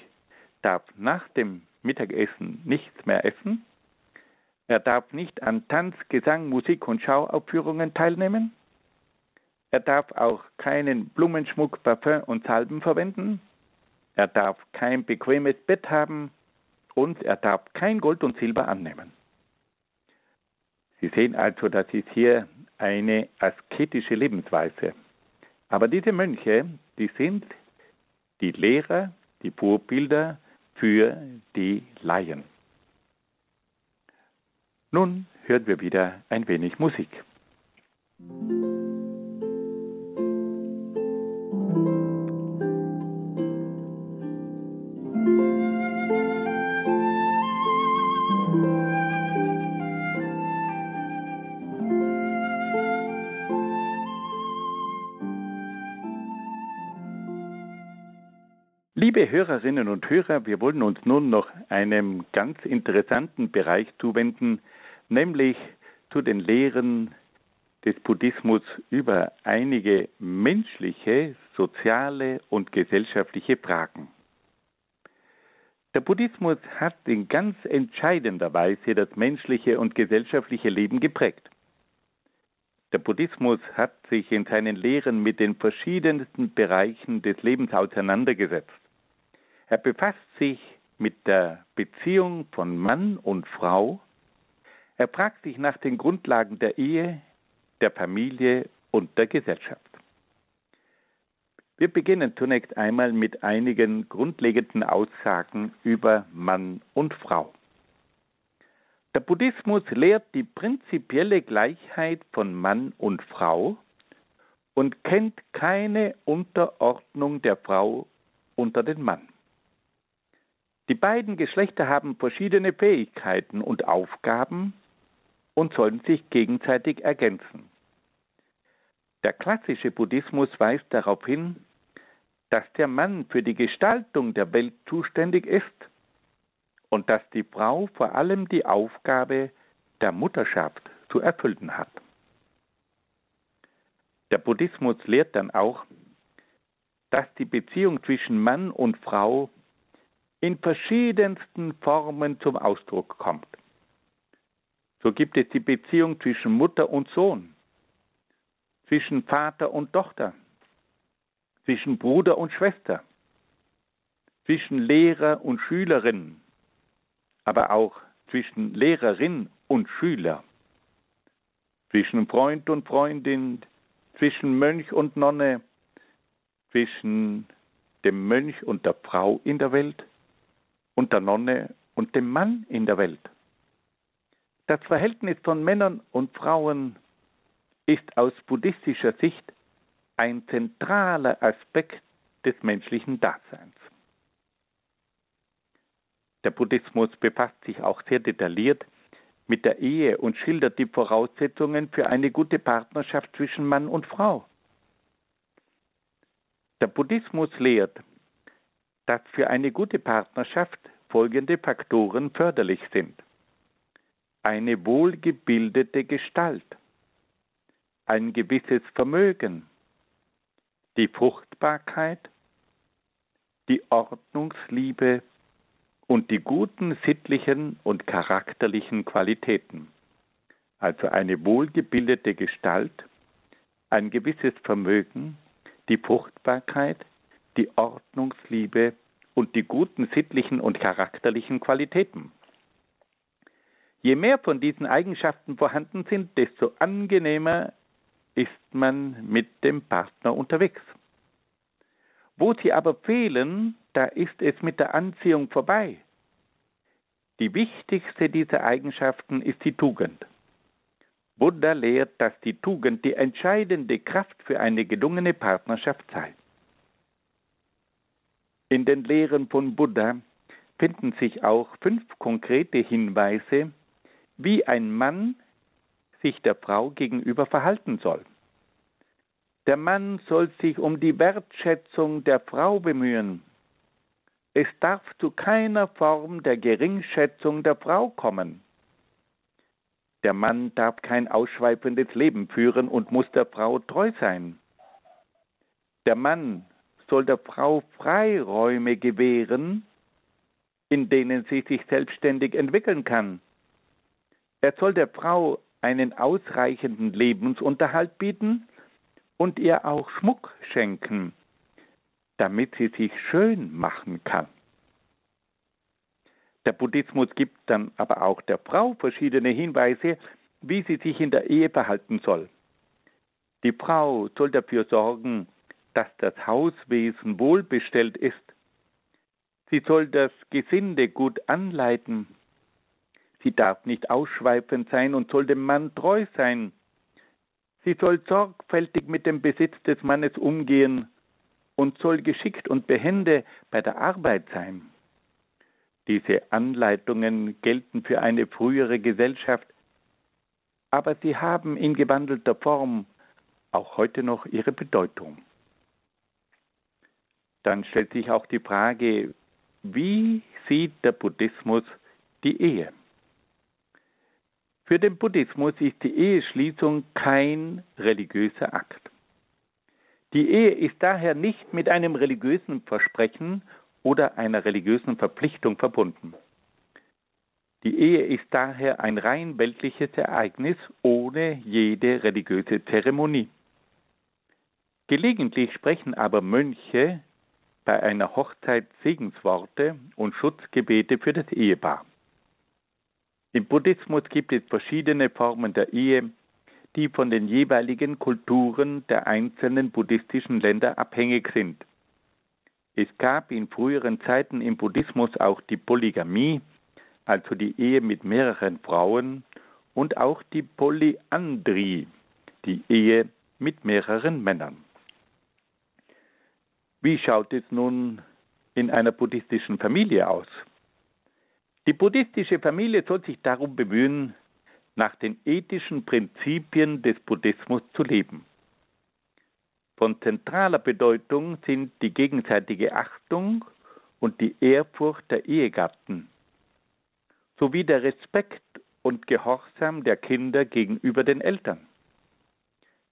darf nach dem Mittagessen nichts mehr essen, er darf nicht an Tanz, Gesang, Musik und Schauaufführungen teilnehmen, er darf auch keinen Blumenschmuck, Parfüm und Salben verwenden. Er darf kein bequemes Bett haben und er darf kein Gold und Silber annehmen. Sie sehen also, das ist hier eine asketische Lebensweise. Aber diese Mönche, die sind die Lehrer, die Vorbilder für die Laien. Nun hören wir wieder ein wenig Musik. Liebe Hörerinnen und Hörer, wir wollen uns nun noch einem ganz interessanten Bereich zuwenden, nämlich zu den Lehren des Buddhismus über einige menschliche, soziale und gesellschaftliche Fragen. Der Buddhismus hat in ganz entscheidender Weise das menschliche und gesellschaftliche Leben geprägt. Der Buddhismus hat sich in seinen Lehren mit den verschiedensten Bereichen des Lebens auseinandergesetzt. Er befasst sich mit der Beziehung von Mann und Frau. Er fragt sich nach den Grundlagen der Ehe, der Familie und der Gesellschaft. Wir beginnen zunächst einmal mit einigen grundlegenden Aussagen über Mann und Frau. Der Buddhismus lehrt die prinzipielle Gleichheit von Mann und Frau und kennt keine Unterordnung der Frau unter den Mann. Die beiden Geschlechter haben verschiedene Fähigkeiten und Aufgaben und sollen sich gegenseitig ergänzen. Der klassische Buddhismus weist darauf hin, dass der Mann für die Gestaltung der Welt zuständig ist und dass die Frau vor allem die Aufgabe der Mutterschaft zu erfüllen hat. Der Buddhismus lehrt dann auch, dass die Beziehung zwischen Mann und Frau in verschiedensten Formen zum Ausdruck kommt. So gibt es die Beziehung zwischen Mutter und Sohn, zwischen Vater und Tochter, zwischen Bruder und Schwester, zwischen Lehrer und Schülerin, aber auch zwischen Lehrerin und Schüler, zwischen Freund und Freundin, zwischen Mönch und Nonne, zwischen dem Mönch und der Frau in der Welt und der Nonne und dem Mann in der Welt. Das Verhältnis von Männern und Frauen ist aus buddhistischer Sicht ein zentraler Aspekt des menschlichen Daseins. Der Buddhismus befasst sich auch sehr detailliert mit der Ehe und schildert die Voraussetzungen für eine gute Partnerschaft zwischen Mann und Frau. Der Buddhismus lehrt, dass für eine gute Partnerschaft folgende Faktoren förderlich sind. Eine wohlgebildete Gestalt, ein gewisses Vermögen, die Fruchtbarkeit, die Ordnungsliebe. Und die guten sittlichen und charakterlichen Qualitäten, also eine wohlgebildete Gestalt, ein gewisses Vermögen, die Fruchtbarkeit, die Ordnungsliebe und die guten sittlichen und charakterlichen Qualitäten. Je mehr von diesen Eigenschaften vorhanden sind, desto angenehmer ist man mit dem Partner unterwegs. Wo sie aber fehlen, da ist es mit der Anziehung vorbei. Die wichtigste dieser Eigenschaften ist die Tugend. Buddha lehrt, dass die Tugend die entscheidende Kraft für eine gelungene Partnerschaft sei. In den Lehren von Buddha finden sich auch fünf konkrete Hinweise, wie ein Mann sich der Frau gegenüber verhalten soll. Der Mann soll sich um die Wertschätzung der Frau bemühen. Es darf zu keiner Form der Geringschätzung der Frau kommen. Der Mann darf kein ausschweifendes Leben führen und muss der Frau treu sein. Der Mann soll der Frau Freiräume gewähren, in denen sie sich selbstständig entwickeln kann. Er soll der Frau einen ausreichenden Lebensunterhalt bieten und ihr auch Schmuck schenken, damit sie sich schön machen kann. Der Buddhismus gibt dann aber auch der Frau verschiedene Hinweise, wie sie sich in der Ehe verhalten soll. Die Frau soll dafür sorgen, dass das Hauswesen wohlbestellt ist. Sie soll das Gesinde gut anleiten. Sie darf nicht ausschweifend sein und soll dem Mann treu sein. Sie soll sorgfältig mit dem Besitz des Mannes umgehen und soll geschickt und behende bei der Arbeit sein. Diese Anleitungen gelten für eine frühere Gesellschaft, aber sie haben in gewandelter Form auch heute noch ihre Bedeutung. Dann stellt sich auch die Frage, wie sieht der Buddhismus die Ehe? Für den Buddhismus ist die Eheschließung kein religiöser Akt. Die Ehe ist daher nicht mit einem religiösen Versprechen oder einer religiösen Verpflichtung verbunden. Die Ehe ist daher ein rein weltliches Ereignis ohne jede religiöse Zeremonie. Gelegentlich sprechen aber Mönche bei einer Hochzeit Segensworte und Schutzgebete für das Ehepaar. Im Buddhismus gibt es verschiedene Formen der Ehe, die von den jeweiligen Kulturen der einzelnen buddhistischen Länder abhängig sind. Es gab in früheren Zeiten im Buddhismus auch die Polygamie, also die Ehe mit mehreren Frauen, und auch die Polyandrie, die Ehe mit mehreren Männern. Wie schaut es nun in einer buddhistischen Familie aus? Die buddhistische Familie soll sich darum bemühen, nach den ethischen Prinzipien des Buddhismus zu leben. Von zentraler Bedeutung sind die gegenseitige Achtung und die Ehrfurcht der Ehegatten sowie der Respekt und Gehorsam der Kinder gegenüber den Eltern.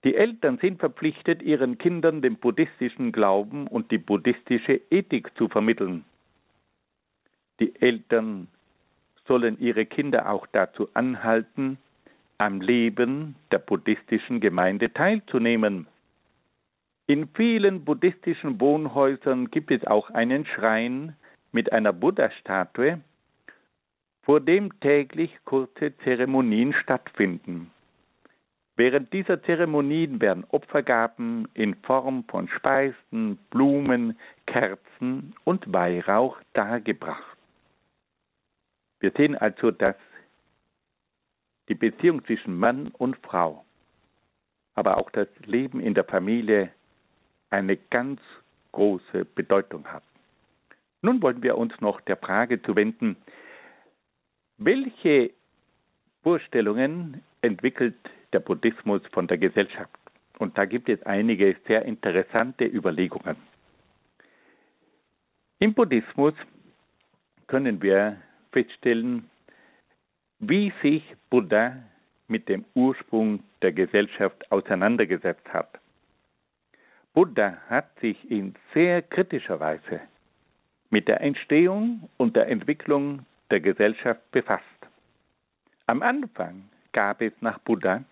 Die Eltern sind verpflichtet, ihren Kindern den buddhistischen Glauben und die buddhistische Ethik zu vermitteln. Die Eltern sollen ihre Kinder auch dazu anhalten, am Leben der buddhistischen Gemeinde teilzunehmen. In vielen buddhistischen Wohnhäusern gibt es auch einen Schrein mit einer Buddha-Statue, vor dem täglich kurze Zeremonien stattfinden. Während dieser Zeremonien werden Opfergaben in Form von Speisen, Blumen, Kerzen und Weihrauch dargebracht. Wir sehen also, dass die Beziehung zwischen Mann und Frau, aber auch das Leben in der Familie eine ganz große Bedeutung hat. Nun wollen wir uns noch der Frage zuwenden, welche Vorstellungen entwickelt der Buddhismus von der Gesellschaft? Und da gibt es einige sehr interessante Überlegungen. Im Buddhismus können wir feststellen, wie sich Buddha mit dem Ursprung der Gesellschaft auseinandergesetzt hat. Buddha hat sich in sehr kritischer Weise mit der Entstehung und der Entwicklung der Gesellschaft befasst. Am Anfang gab es nach Buddha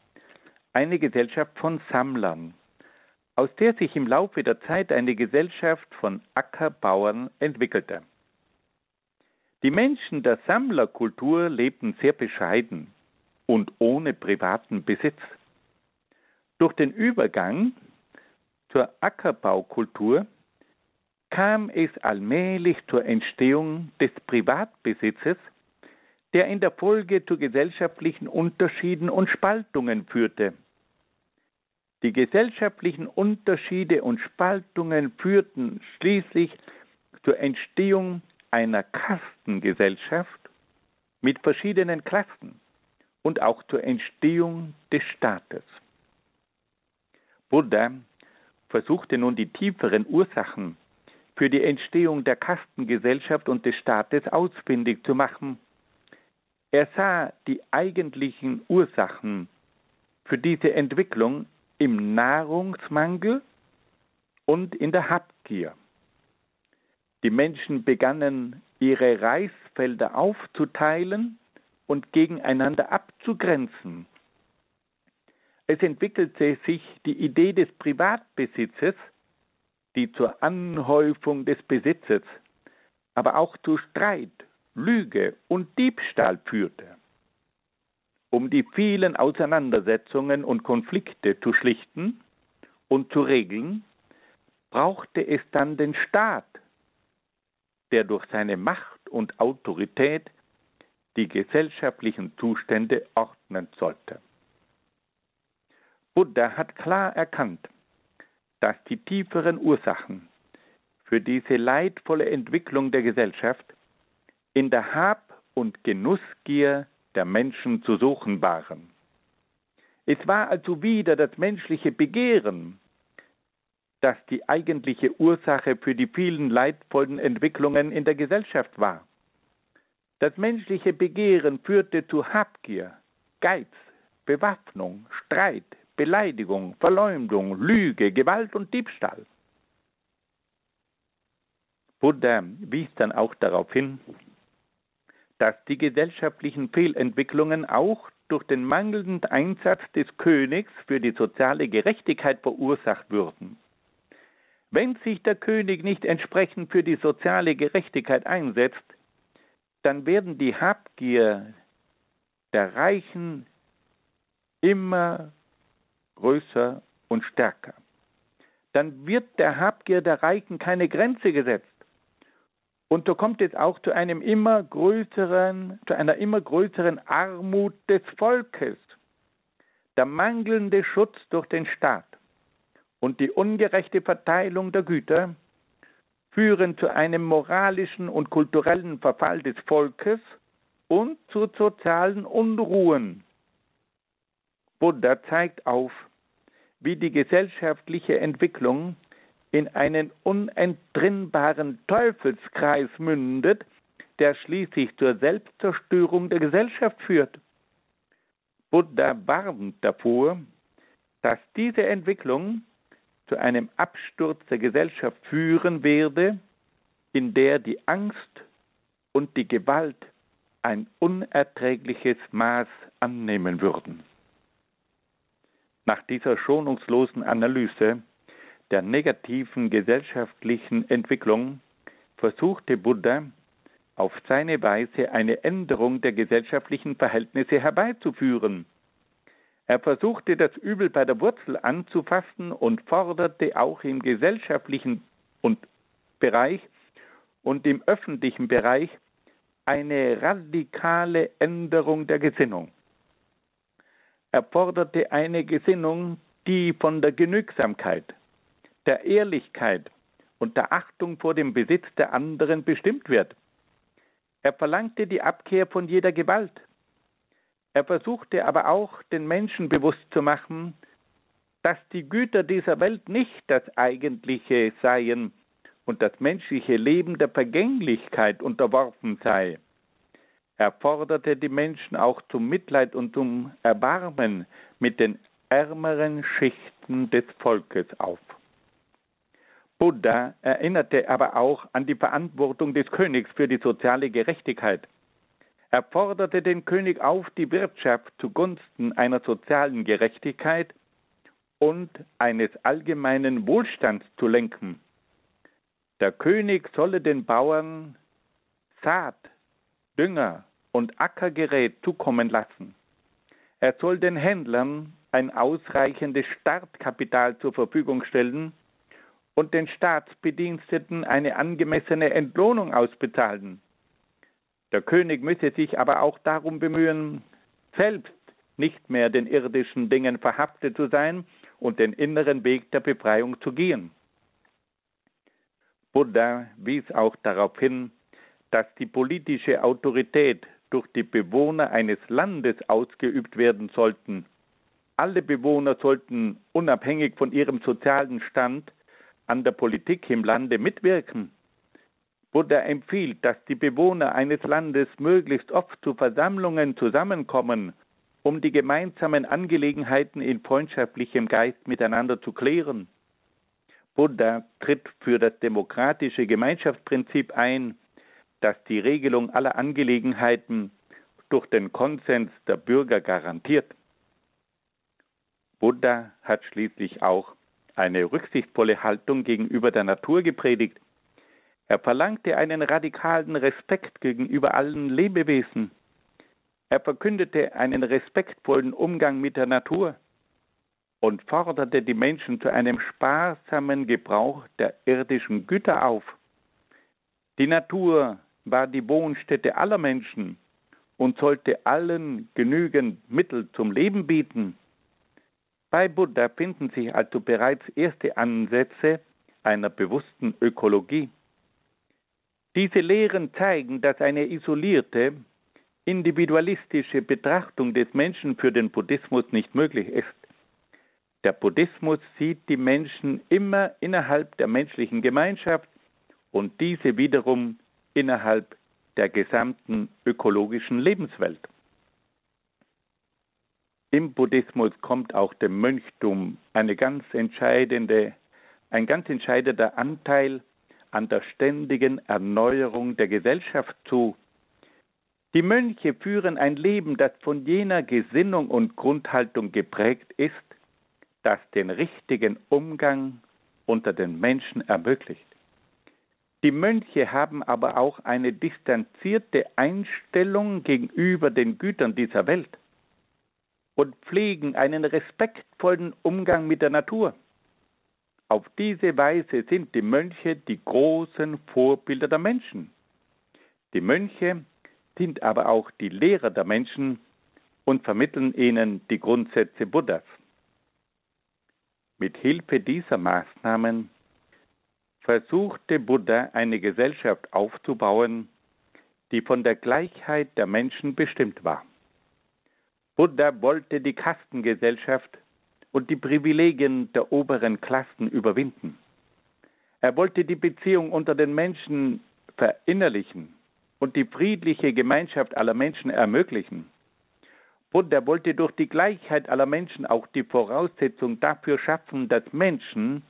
eine Gesellschaft von Sammlern, aus der sich im Laufe der Zeit eine Gesellschaft von Ackerbauern entwickelte. Die Menschen der Sammlerkultur lebten sehr bescheiden und ohne privaten Besitz. Durch den Übergang zur Ackerbaukultur kam es allmählich zur Entstehung des Privatbesitzes, der in der Folge zu gesellschaftlichen Unterschieden und Spaltungen führte. Die gesellschaftlichen Unterschiede und Spaltungen führten schließlich zur Entstehung einer Kastengesellschaft mit verschiedenen Klassen und auch zur Entstehung des Staates. Buddha versuchte nun die tieferen Ursachen für die Entstehung der Kastengesellschaft und des Staates ausfindig zu machen. Er sah die eigentlichen Ursachen für diese Entwicklung im Nahrungsmangel und in der Habgier. Die Menschen begannen ihre Reisfelder aufzuteilen und gegeneinander abzugrenzen. Es entwickelte sich die Idee des Privatbesitzes, die zur Anhäufung des Besitzes, aber auch zu Streit, Lüge und Diebstahl führte. Um die vielen Auseinandersetzungen und Konflikte zu schlichten und zu regeln, brauchte es dann den Staat, der durch seine Macht und Autorität die gesellschaftlichen Zustände ordnen sollte. Buddha hat klar erkannt, dass die tieferen Ursachen für diese leidvolle Entwicklung der Gesellschaft in der Hab- und Genussgier der Menschen zu suchen waren. Es war also wieder das menschliche Begehren, das die eigentliche Ursache für die vielen leidvollen Entwicklungen in der Gesellschaft war. Das menschliche Begehren führte zu Habgier, Geiz, Bewaffnung, Streit, Beleidigung, Verleumdung, Lüge, Gewalt und Diebstahl. Buddha wies dann auch darauf hin, dass die gesellschaftlichen Fehlentwicklungen auch durch den mangelnden Einsatz des Königs für die soziale Gerechtigkeit verursacht würden. Wenn sich der König nicht entsprechend für die soziale Gerechtigkeit einsetzt, dann werden die Habgier der Reichen immer größer und stärker. Dann wird der Habgier der Reichen keine Grenze gesetzt. Und so kommt es auch zu einem immer größeren, zu einer immer größeren Armut des Volkes. Der mangelnde Schutz durch den Staat und die ungerechte Verteilung der Güter führen zu einem moralischen und kulturellen Verfall des Volkes und zu sozialen Unruhen. Buddha zeigt auf, wie die gesellschaftliche Entwicklung in einen unentrinnbaren Teufelskreis mündet, der schließlich zur Selbstzerstörung der Gesellschaft führt. Buddha warnt davor, dass diese Entwicklung zu einem Absturz der Gesellschaft führen werde, in der die Angst und die Gewalt ein unerträgliches Maß annehmen würden. Nach dieser schonungslosen Analyse der negativen gesellschaftlichen Entwicklung versuchte Buddha auf seine Weise eine Änderung der gesellschaftlichen Verhältnisse herbeizuführen. Er versuchte das Übel bei der Wurzel anzufassen und forderte auch im gesellschaftlichen Bereich und im öffentlichen Bereich eine radikale Änderung der Gesinnung. Er forderte eine Gesinnung, die von der Genügsamkeit, der Ehrlichkeit und der Achtung vor dem Besitz der anderen bestimmt wird. Er verlangte die Abkehr von jeder Gewalt. Er versuchte aber auch, den Menschen bewusst zu machen, dass die Güter dieser Welt nicht das Eigentliche seien und das menschliche Leben der Vergänglichkeit unterworfen sei. Er forderte die Menschen auch zum Mitleid und zum Erbarmen mit den ärmeren Schichten des Volkes auf. Buddha erinnerte aber auch an die Verantwortung des Königs für die soziale Gerechtigkeit. Er forderte den König auf, die Wirtschaft zugunsten einer sozialen Gerechtigkeit und eines allgemeinen Wohlstands zu lenken. Der König solle den Bauern Saat, Dünger und Ackergerät zukommen lassen. Er soll den Händlern ein ausreichendes Startkapital zur Verfügung stellen und den Staatsbediensteten eine angemessene Entlohnung ausbezahlen. Der König müsse sich aber auch darum bemühen, selbst nicht mehr den irdischen Dingen verhaftet zu sein und den inneren Weg der Befreiung zu gehen. Buddha wies auch darauf hin, dass die politische Autorität durch die Bewohner eines Landes ausgeübt werden sollten. Alle Bewohner sollten unabhängig von ihrem sozialen Stand an der Politik im Lande mitwirken. Buddha empfiehlt, dass die Bewohner eines Landes möglichst oft zu Versammlungen zusammenkommen, um die gemeinsamen Angelegenheiten in freundschaftlichem Geist miteinander zu klären. Buddha tritt für das demokratische Gemeinschaftsprinzip ein, das die Regelung aller Angelegenheiten durch den Konsens der Bürger garantiert. Buddha hat schließlich auch eine rücksichtsvolle Haltung gegenüber der Natur gepredigt. Er verlangte einen radikalen Respekt gegenüber allen Lebewesen. Er verkündete einen respektvollen Umgang mit der Natur und forderte die Menschen zu einem sparsamen Gebrauch der irdischen Güter auf. Die Natur war die Wohnstätte aller Menschen und sollte allen genügend Mittel zum Leben bieten. Bei Buddha finden sich also bereits erste Ansätze einer bewussten Ökologie. Diese Lehren zeigen, dass eine isolierte, individualistische Betrachtung des Menschen für den Buddhismus nicht möglich ist. Der Buddhismus sieht die Menschen immer innerhalb der menschlichen Gemeinschaft und diese wiederum innerhalb der gesamten ökologischen Lebenswelt. Im Buddhismus kommt auch dem Mönchtum eine ganz entscheidende, ein ganz entscheidender Anteil an der ständigen Erneuerung der Gesellschaft zu. Die Mönche führen ein Leben, das von jener Gesinnung und Grundhaltung geprägt ist, das den richtigen Umgang unter den Menschen ermöglicht. Die Mönche haben aber auch eine distanzierte Einstellung gegenüber den Gütern dieser Welt und pflegen einen respektvollen Umgang mit der Natur. Auf diese Weise sind die Mönche die großen Vorbilder der Menschen. Die Mönche sind aber auch die Lehrer der Menschen und vermitteln ihnen die Grundsätze Buddhas. Mit Hilfe dieser Maßnahmen versuchte Buddha eine Gesellschaft aufzubauen, die von der Gleichheit der Menschen bestimmt war. Buddha wollte die Kastengesellschaft und die Privilegien der oberen Klassen überwinden. Er wollte die Beziehung unter den Menschen verinnerlichen und die friedliche Gemeinschaft aller Menschen ermöglichen. Buddha wollte durch die Gleichheit aller Menschen auch die Voraussetzung dafür schaffen, dass Menschen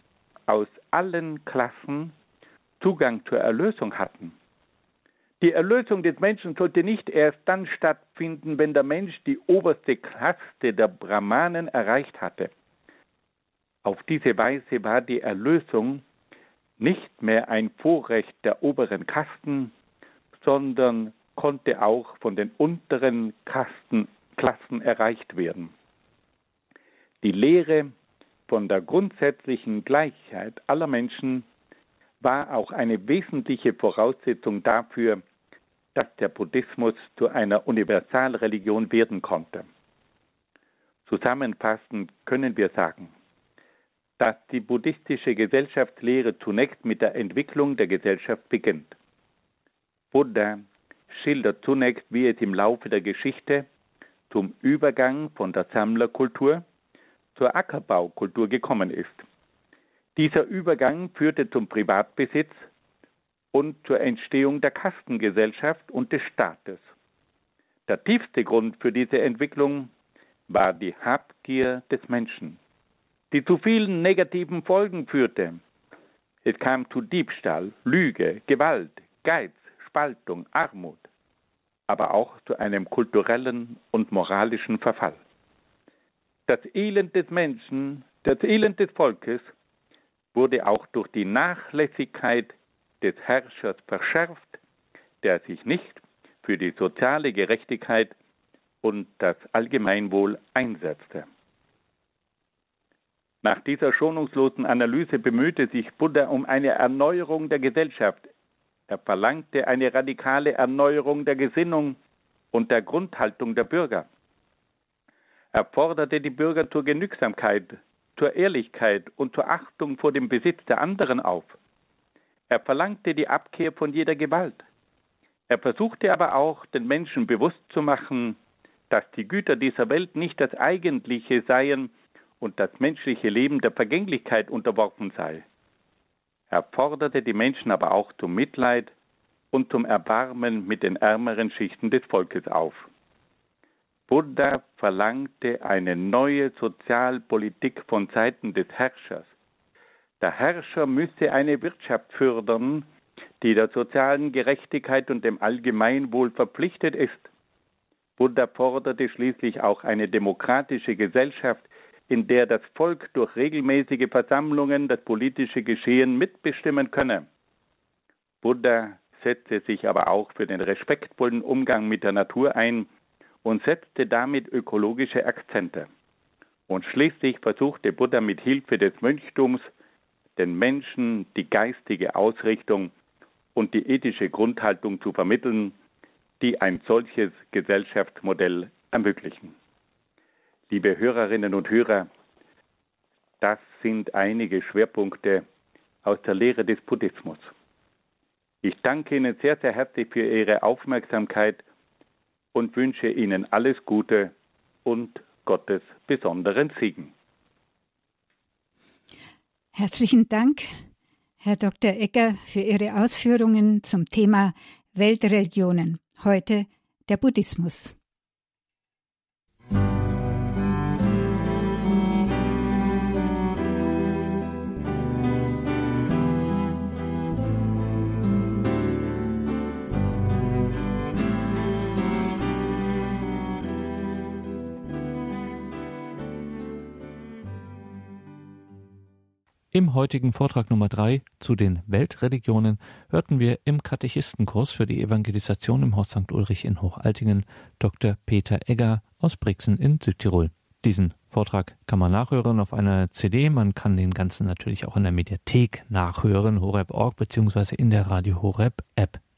aus allen Klassen Zugang zur Erlösung hatten. Die Erlösung des Menschen sollte nicht erst dann stattfinden, wenn der Mensch die oberste Kaste der Brahmanen erreicht hatte. Auf diese Weise war die Erlösung nicht mehr ein Vorrecht der oberen Kasten, sondern konnte auch von den unteren Kasten, Klassen erreicht werden. Die Lehre von der grundsätzlichen Gleichheit aller Menschen war auch eine wesentliche Voraussetzung dafür, dass der Buddhismus zu einer Universalreligion werden konnte. Zusammenfassend können wir sagen, dass die buddhistische Gesellschaftslehre zunächst mit der Entwicklung der Gesellschaft beginnt. Buddha schildert zunächst, wie es im Laufe der Geschichte zum Übergang von der Sammlerkultur zur Ackerbaukultur gekommen ist. Dieser Übergang führte zum Privatbesitz und zur Entstehung der Kastengesellschaft und des Staates. Der tiefste Grund für diese Entwicklung war die Habgier des Menschen, die zu vielen negativen Folgen führte. Es kam zu Diebstahl, Lüge, Gewalt, Geiz, Spaltung, Armut, aber auch zu einem kulturellen und moralischen Verfall. Das Elend des Menschen, das Elend des Volkes wurde auch durch die Nachlässigkeit des Herrschers verschärft, der sich nicht für die soziale Gerechtigkeit und das Allgemeinwohl einsetzte. Nach dieser schonungslosen Analyse bemühte sich Buddha um eine Erneuerung der Gesellschaft. Er verlangte eine radikale Erneuerung der Gesinnung und der Grundhaltung der Bürger. Er forderte die Bürger zur Genügsamkeit, zur Ehrlichkeit und zur Achtung vor dem Besitz der anderen auf. Er verlangte die Abkehr von jeder Gewalt. Er versuchte aber auch, den Menschen bewusst zu machen, dass die Güter dieser Welt nicht das Eigentliche seien und das menschliche Leben der Vergänglichkeit unterworfen sei. Er forderte die Menschen aber auch zum Mitleid und zum Erbarmen mit den ärmeren Schichten des Volkes auf. Buddha verlangte eine neue Sozialpolitik von Seiten des Herrschers. Der Herrscher müsse eine Wirtschaft fördern, die der sozialen Gerechtigkeit und dem Allgemeinwohl verpflichtet ist. Buddha forderte schließlich auch eine demokratische Gesellschaft, in der das Volk durch regelmäßige Versammlungen das politische Geschehen mitbestimmen könne. Buddha setzte sich aber auch für den respektvollen Umgang mit der Natur ein und setzte damit ökologische Akzente. Und schließlich versuchte Buddha mit Hilfe des Mönchtums den Menschen die geistige Ausrichtung und die ethische Grundhaltung zu vermitteln, die ein solches Gesellschaftsmodell ermöglichen. Liebe Hörerinnen und Hörer, das sind einige Schwerpunkte aus der Lehre des Buddhismus. Ich danke Ihnen sehr, sehr herzlich für Ihre Aufmerksamkeit und wünsche Ihnen alles Gute und Gottes besonderen Segen. Herzlichen Dank, Herr Dr. Egger, für Ihre Ausführungen zum Thema Weltreligionen. Heute der Buddhismus. Im heutigen Vortrag Nummer drei zu den Weltreligionen hörten wir im Katechistenkurs für die Evangelisation im Haus St. Ulrich in Hochaltingen Dr. Peter Egger aus Brixen in Südtirol. Diesen Vortrag kann man nachhören auf einer CD. Man kann den ganzen natürlich auch in der Mediathek nachhören, horeb.org beziehungsweise in der Radio Horeb App.